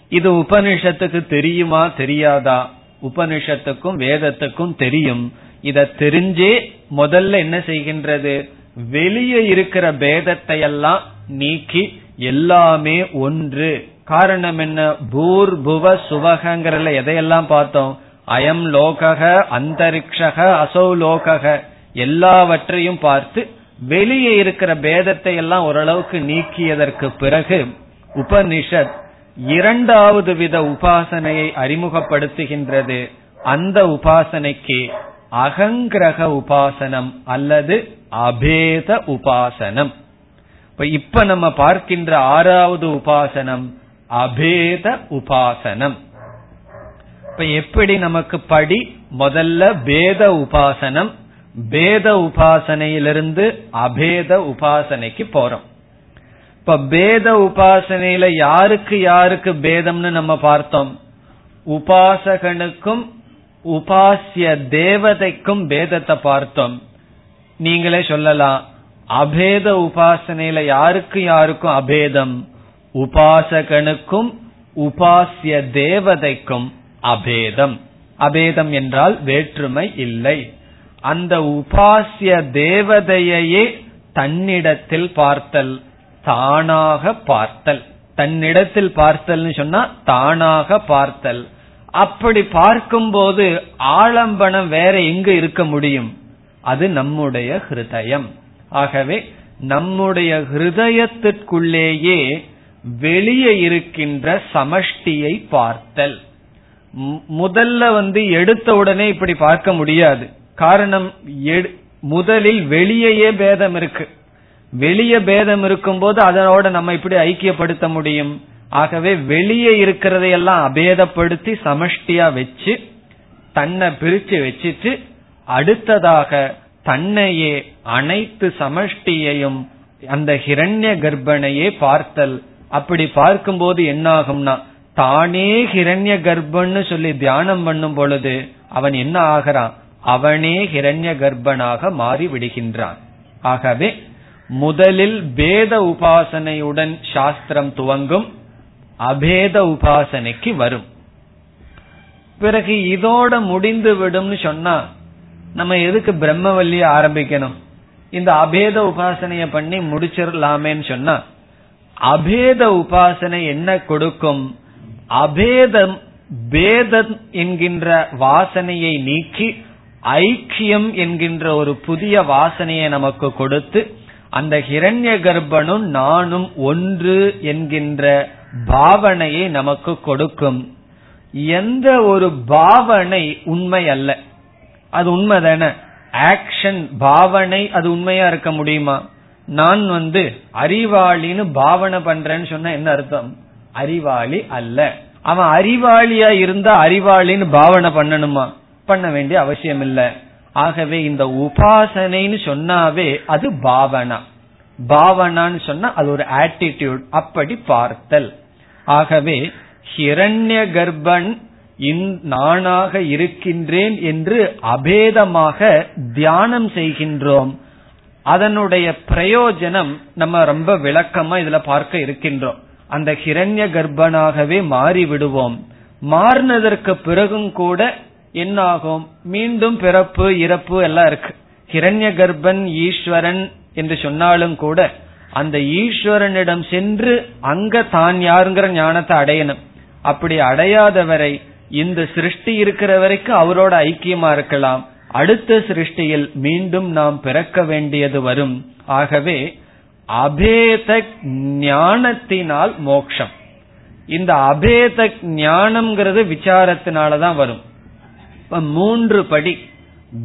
இது உபனிஷத்துக்கு தெரியுமா தெரியாதா? உபனிஷத்துக்கும் வேதத்துக்கும் தெரியும். இத தெரிஞ்சே முதல்ல என்ன செய்கின்றது? வெளியே இருக்கிற பேதத்தை எல்லாம் நீக்கி எல்லாமே ஒன்று. காரணம் என்ன? பூர் புவ சுவகங்கிறதுல எதையெல்லாம் பார்த்தோம்? அயம் லோகக அந்தரிக்ஷக அசௌ லோகக எல்லாவற்றையும் பார்த்து வெளியே இருக்கிற பேதத்தை எல்லாம் ஓரளவுக்கு நீக்கியதற்கு பிறகு உபனிஷத் இரண்டாவது வித உபாசனையை அறிமுகப்படுத்துகின்றது. அந்த உபாசனைக்கு அகங்கிரக உபாசனம் அல்லது அபேத உபாசனம். இப்ப இப்ப நம்ம பார்க்கின்ற ஆறாவது உபாசனம் அபேத உபாசனம். இப்ப எப்படி நமக்கு படி முதல்ல பேத உபாசனம் பேத உபாசனையிலிருந்து அபேத உபாசனைக்கு போறோம். இப்ப பேத உபாசனையில யாருக்கு யாருக்கு பேதம்னு நம்ம பார்த்தோம்? உபாசகனுக்கும் உபாசிய தேவதைக்கும் பேதத்தை பார்த்தோம். நீங்களே சொல்லலாம் அபேத உபாசனையில யாருக்கு யாருக்கும் அபேதம்? உபாசகனுக்கும் உபாசிய தேவதைக்கும் அபேதம். அபேதம் என்றால் வேற்றுமை இல்லை. அந்த உபாசிய தேவதையே தன்னிடத்தில் பார்த்தல் தானாக பார்த்தல். தன்னிடத்தில் பார்த்தல்னு சொன்னா தானாக பார்த்தல். அப்படி பார்க்கும்போது ஆலம்பனம் வேற எங்க இருக்க முடியும்? அது நம்முடைய ஹிருதயம். ஆகவே நம்முடைய ஹிருதயத்திற்குள்ளேயே வெளியே இருக்கின்ற சமஷ்டியை பார்த்தல். முதல்ல வந்து எடுத்த உடனே இப்படி பார்க்க முடியாது. காரணம் முதலில் வெளியே பேதம் இருக்கு. வெளியே பேதம் இருக்கும்போது அதனோட நம்ம இப்படி ஐக்கியப்படுத்த முடியும்? ஆகவே வெளியே இருக்கிறதையெல்லாம் அபேதப்படுத்தி சமஷ்டியா வச்சு தன்னை பிரிச்சு வச்சுட்டு அடுத்ததாக தன்னையே அனைத்து சமஷ்டியையும் அந்த ஹிரண்ய கர்ப்பனையே பார்த்தல். அப்படி பார்க்கும்போது என்ன ஆகும்னா தானே ஹிரண்ய கர்ப்பன்னு சொல்லி தியானம் பண்ணும் பொழுது அவன் என்ன ஆகிறான்? அவனே ஹிரண்ய கர்ப்பனாக மாறி விடுகின்றான். ஆகவே முதலில் பேத உபாசனையுடன் சாஸ்திரம் துவங்கும். அபேத உபாசனைக்கு வரும். பிறகு இதோட முடிந்து விடும்னு சொன்னா நம்ம எதுக்கு பிரம்மவல்லிய ஆரம்பிக்கணும்? இந்த அபேத உபாசனைய பண்ணி முடிச்சிடலாமேன்னு சொன்னா அபேத உபாசனை என்ன கொடுக்கும்? அபேதம் பேதம் என்கின்ற வாசனையை நீக்கி ஐக்கியம் என்கின்ற ஒரு புதிய வாசனையை நமக்கு கொடுத்து அந்த ஹிரண்ய கர்ப்பனும் நானும் ஒன்று என்கின்ற பாவனையை நமக்கு கொடுக்கும். எந்த ஒரு பாவனை உண்மை அல்ல. அது உண்மை தானே ஆக்ஷன் பாவனை அது உண்மையா இருக்க முடியுமா? நான் வந்து அறிவாளின்னு பாவனை பண்றேன்னு சொன்ன என்ன அர்த்தம்? அறிவாளி அல்ல. அவன் அறிவாளியா இருந்தா அறிவாளின்னு பாவனை பண்ணணுமா? பண்ண வேண்டிய அவசியம் இல்ல. ஆகவே இந்த உபாசனைன்னு சொன்னாவே அது பாவனா. பாவனான்னு சொன்னா அது ஒரு ஆட்டிடியூட் அப்படி பார்த்தல். ஆகவே ஹிரண்ய கர்ப்பன் நானாக இருக்கின்றேன் என்று அபேதமாக தியானம் செய்கின்றோம். அதனுடைய பிரயோஜனம் நம்ம ரொம்ப விளக்கமா இதுல பார்க்க இருக்கின்றோம். அந்த ஹிரண்ய கர்ப்பனாகவே மாறி விடுவோம் மாறினதற்கு பிறகும் கூட என்னாகும்? மீண்டும் பிறப்பு இறப்பு எல்லாம் இருக்கு. ஹிரண்ய கர்ப்பன் ஈஸ்வரன் என்று சொன்னாலும் கூட அந்த ஈஸ்வரனிடம் சென்று அங்க தான் யாருங்கிற ஞானத்தை அடையணும். அப்படி அடையாதவரை இந்த சிருஷ்டி இருக்கிற வரைக்கும் அவரோட ஐக்கியமா இருக்கலாம். அடுத்த சிருஷ்டியில் மீண்டும் நாம் பிறக்க வேண்டியது வரும். ஆகவே அபேத ஞானத்தினால் மோக்ஷம். இந்த அபேத ஞானம்ங்கிறது விசாரத்தினாலதான் வரும். மூன்று படி.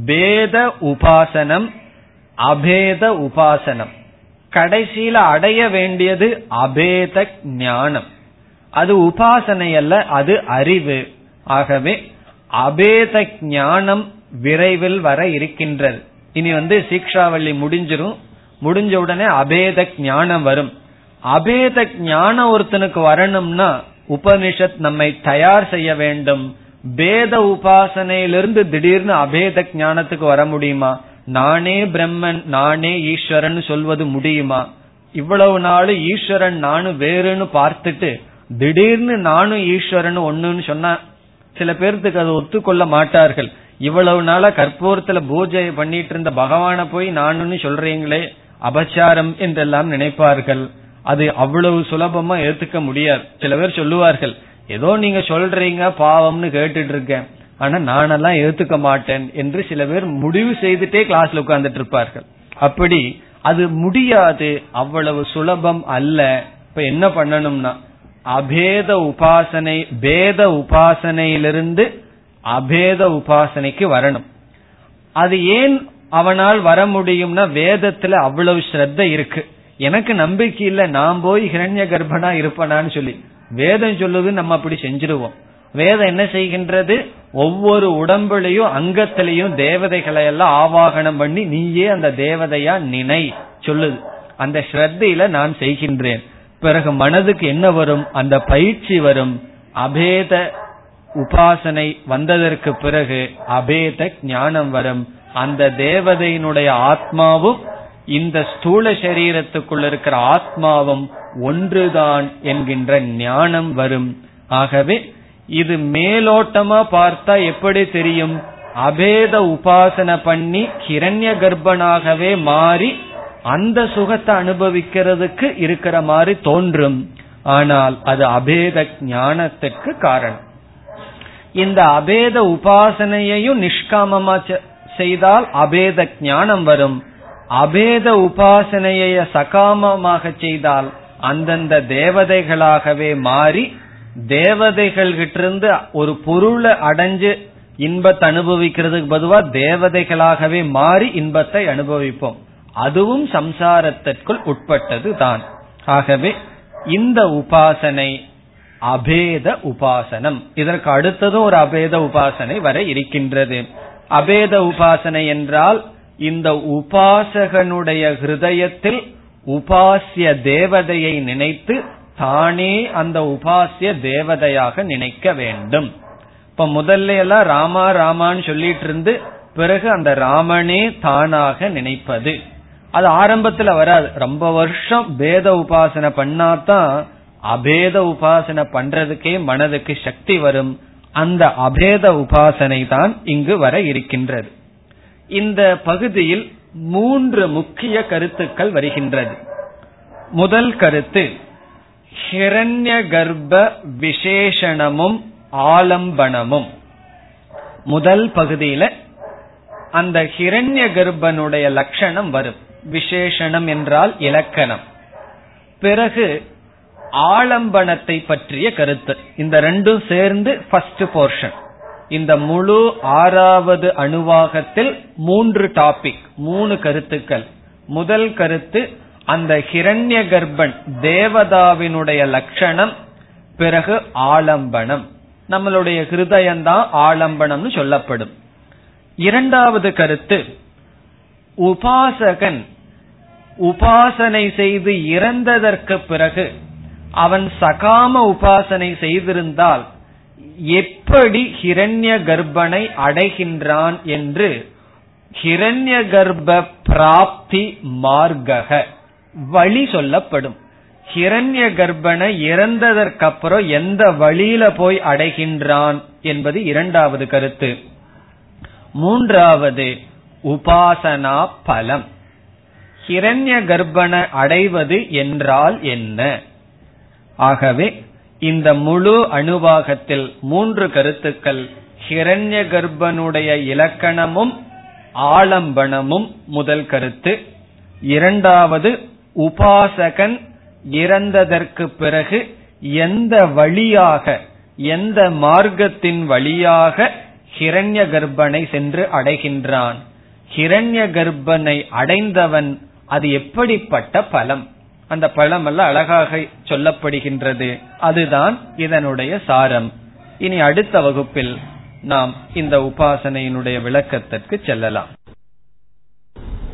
பேத உபாசனம் அபேத உபாசனம். கடைசியில அடைய வேண்டியது அபேத ஞானம். அது உபாசனை அல்ல அது அறிவு. ஆகவே அபேத ஞானம் விரைவில் வர இருக்கின்றது. இனி வந்து சீக்ஷாவள்ளி முடிஞ்சிரும். முடிஞ்ச உடனே அபேத ஞானம் வரும். அபேத ஞானம் ஒருத்தனுக்கு வரணும்னா உபனிஷத் நம்மை தயார் செய்ய வேண்டும். பேத உபாசனையிலிருந்து திடீர்னு அபேத ஞானத்துக்கு வர முடியுமா? நானே பிரம்மன் நானே ஈஸ்வரன் சொல்வது முடியுமா? இவ்வளவு நாள் ஈஸ்வரன் நானும் வேறுன்னு பார்த்துட்டு திடீர்னு நானும் ஈஸ்வரன் ஒண்ணுன்னு சொன்னா சில பேர்த்துக்கு அதை ஒத்துக்கொள்ள மாட்டார்கள். இவ்வளவு நாளா கற்பூரத்துல பூஜை பண்ணிட்டு இருந்த பகவான போய் நானுன்னு சொல்றீங்களே அபச்சாரம் என்றெல்லாம் நினைப்பார்கள். அது அவ்வளவு சுலபமா ஏத்துக்க முடியாது. சில பேர் சொல்லுவார்கள் ஏதோ நீங்க சொல்றீங்க பாவம்னு கேட்டுட்டு இருக்கேன் ஆனா நானெல்லாம் ஏத்துக்க மாட்டேன் என்று சில பேர் முடிவு செய்துட்டே கிளாஸ்ல உட்கார்ந்துட்டு இருப்பார்கள். அப்படி அது முடியாது அவ்வளவு சுலபம் அல்ல. இப்ப என்ன பண்ணணும்னா அபேத உபாசனை பேத உபாசனையிலிருந்து அபேத உபாசனைக்கு வரணும். அது ஏன் அவனால் வர முடியும்னா வேதத்துல அவ்வளவு ஸ்ரத்த இருக்கு. எனக்கு நம்பிக்கை இல்ல நான் போய் ஹிரண்ய கர்ப்பனா இருப்பனான்னு சொல்லி. வேதம் சொல்லுது நம்ம அப்படி செஞ்சிருவோம். வேதம் என்ன செய்கின்றது? ஒவ்வொரு உடம்புலையும் அங்கத்திலையும் தேவதைகளை எல்லாம் ஆவாகனம் பண்ணி நீயே அந்த தேவதையா நினை சொல்லுது. அந்த ஸ்ரத்தையில நான் செய்கின்றேன். பிறகு மனதுக்கு என்ன வரும்? அந்த பயிற்சி வரும். அபேத உபாசனை வந்ததற்கு பிறகு அபேத ஞானம் வரும். அந்த தேவதையினுடைய ஆத்மாவும் இந்த ஸ்தூல சரீரத்துக்குள்ள இருக்கிற ஆத்மாவும் ஒன்றுதான் என்கின்ற ஞானம் வரும். ஆகவே இது மேலோட்டமா பார்த்தா எப்படி தெரியும்? அபேத உபாசனை பண்ணி கிரண்ய கர்ப்பனாகவே மாறி அந்த சுகத்தை அனுபவிக்கிறதுக்கு இருக்கிற மாதிரி தோன்றும். ஆனால் அது அபேத ஞானத்திற்கு காரணம். இந்த அபேத உபாசனையையும் நிஷ்காமமா செய்தால் அபேத ஞானம் வரும். அபேத உபாசனையை சகாமமாக செய்தால் அந்தந்த தேவதைகளாகவே மாறி தேவதைகள் கிட்ட இருந்து ஒரு பொருளை அடைஞ்சு இன்பத்தை அனுபவிக்கிறதுக்கு பதுவா தேவதைகளாகவே மாறி இன்பத்தை அனுபவிப்போம். அதுவும் சம்சாரத்திற்குள் உட்பட்டது தான். ஆகவே இந்த உபாசனை அபேத உபாசனம். இதற்கு அடுத்ததும் ஒரு அபேத உபாசனை வர இருக்கின்றது. அபேத உபாசனை என்றால் இந்த உபாசகனுடைய ஹிருதயத்தில் உபாசிய தேவதையை நினைத்து தானே அந்த உபாசிய தேவதையாக நினைக்க வேண்டும். இப்ப முதல்ல எல்லாம் ராமா ராமான்னு சொல்லிட்டு இருந்து பிறகு அந்த ராமனே தானாக நினைப்பது. அது ஆரம்பத்துல வராது. ரொம்ப வருஷம் பேத உபாசனை பண்ணாதான் அபேத உபாசனை பண்றதுக்கே மனதுக்கு சக்தி வரும். அந்த அபேத உபாசனை தான் இங்கு வர இருக்கின்றது. இந்த பகுதியில் மூன்று முக்கிய கருத்துக்கள் வருகின்றது. முதல் கருத்து ஹிரண்ய கர்ப்ப விசேஷணமும் ஆலம்பனமும். முதல் பகுதியில அந்த ஹிரண்ய கர்ப்பனுடைய லட்சணம் வரும். விசேஷணம் என்றால் இலக்கணம். பிறகு ஆலம்பனத்தை பற்றிய கருத்து. இந்த ரெண்டும் சேர்ந்து ஃபர்ஸ்ட் போர்ஷன் இந்த முழு ஆறாவது அணுவாகத்தில் மூன்று டாபிக் மூணு கருத்துக்கள். முதல் கருத்து அந்த ஹிரண்ய கர்ப்பன் தேவதாவினுடைய லட்சணம் பிறகு ஆலம்பனம். நம்மளுடைய ஹிருதயம்தான் ஆலம்பனம்னு சொல்லப்படும். இரண்டாவது கருத்து உபாசகன் உபாசனை செய்து இறந்ததற்கு பிறகு அவன் சகாம உபாசனை செய்திருந்தால் எப்படி ஹிரண்ய கர்ப்பனை அடைகின்றான் என்று ஹிரண்ய கர்ப்ப பிராப்தி மார்க்கக. வழி சொல்லப்படும். ஹிரண்ய கர்ப்பனை இறந்ததற்கப்புறம் எந்த வழியில போய் அடைகின்றான் என்பது இரண்டாவது கருத்து. மூன்றாவது உபாசனா பலம். ஹிரண்ய கர்ப்பனை அடைவது என்றால் என்ன? ஆகவே இந்த முழு அணுவாகத்தில் மூன்று கருத்துக்கள் ஹிரண்ய கர்ப்பனுடைய இலக்கணமும் ஆலம்பனமும் முதல் கருத்து. இரண்டாவது உபாசகன் இறந்ததற்கு பிறகு எந்த வழியாக எந்த மார்க்கத்தின் வழியாக ஹிரண்ய கர்ப்பனை சென்று அடைகின்றான்? ஹிரண்ய கர்ப்பனை அடைந்தவன் அது எப்படிப்பட்ட பலம்? அந்த பழம் எல்லாம் அழகாக சொல்லப்படுகின்றது. அதுதான் இதனுடைய சாரம். இனி அடுத்த வகுப்பில் நாம் இந்த உபாசனையினுடைய விளக்கத்திற்கு செல்லலாம்.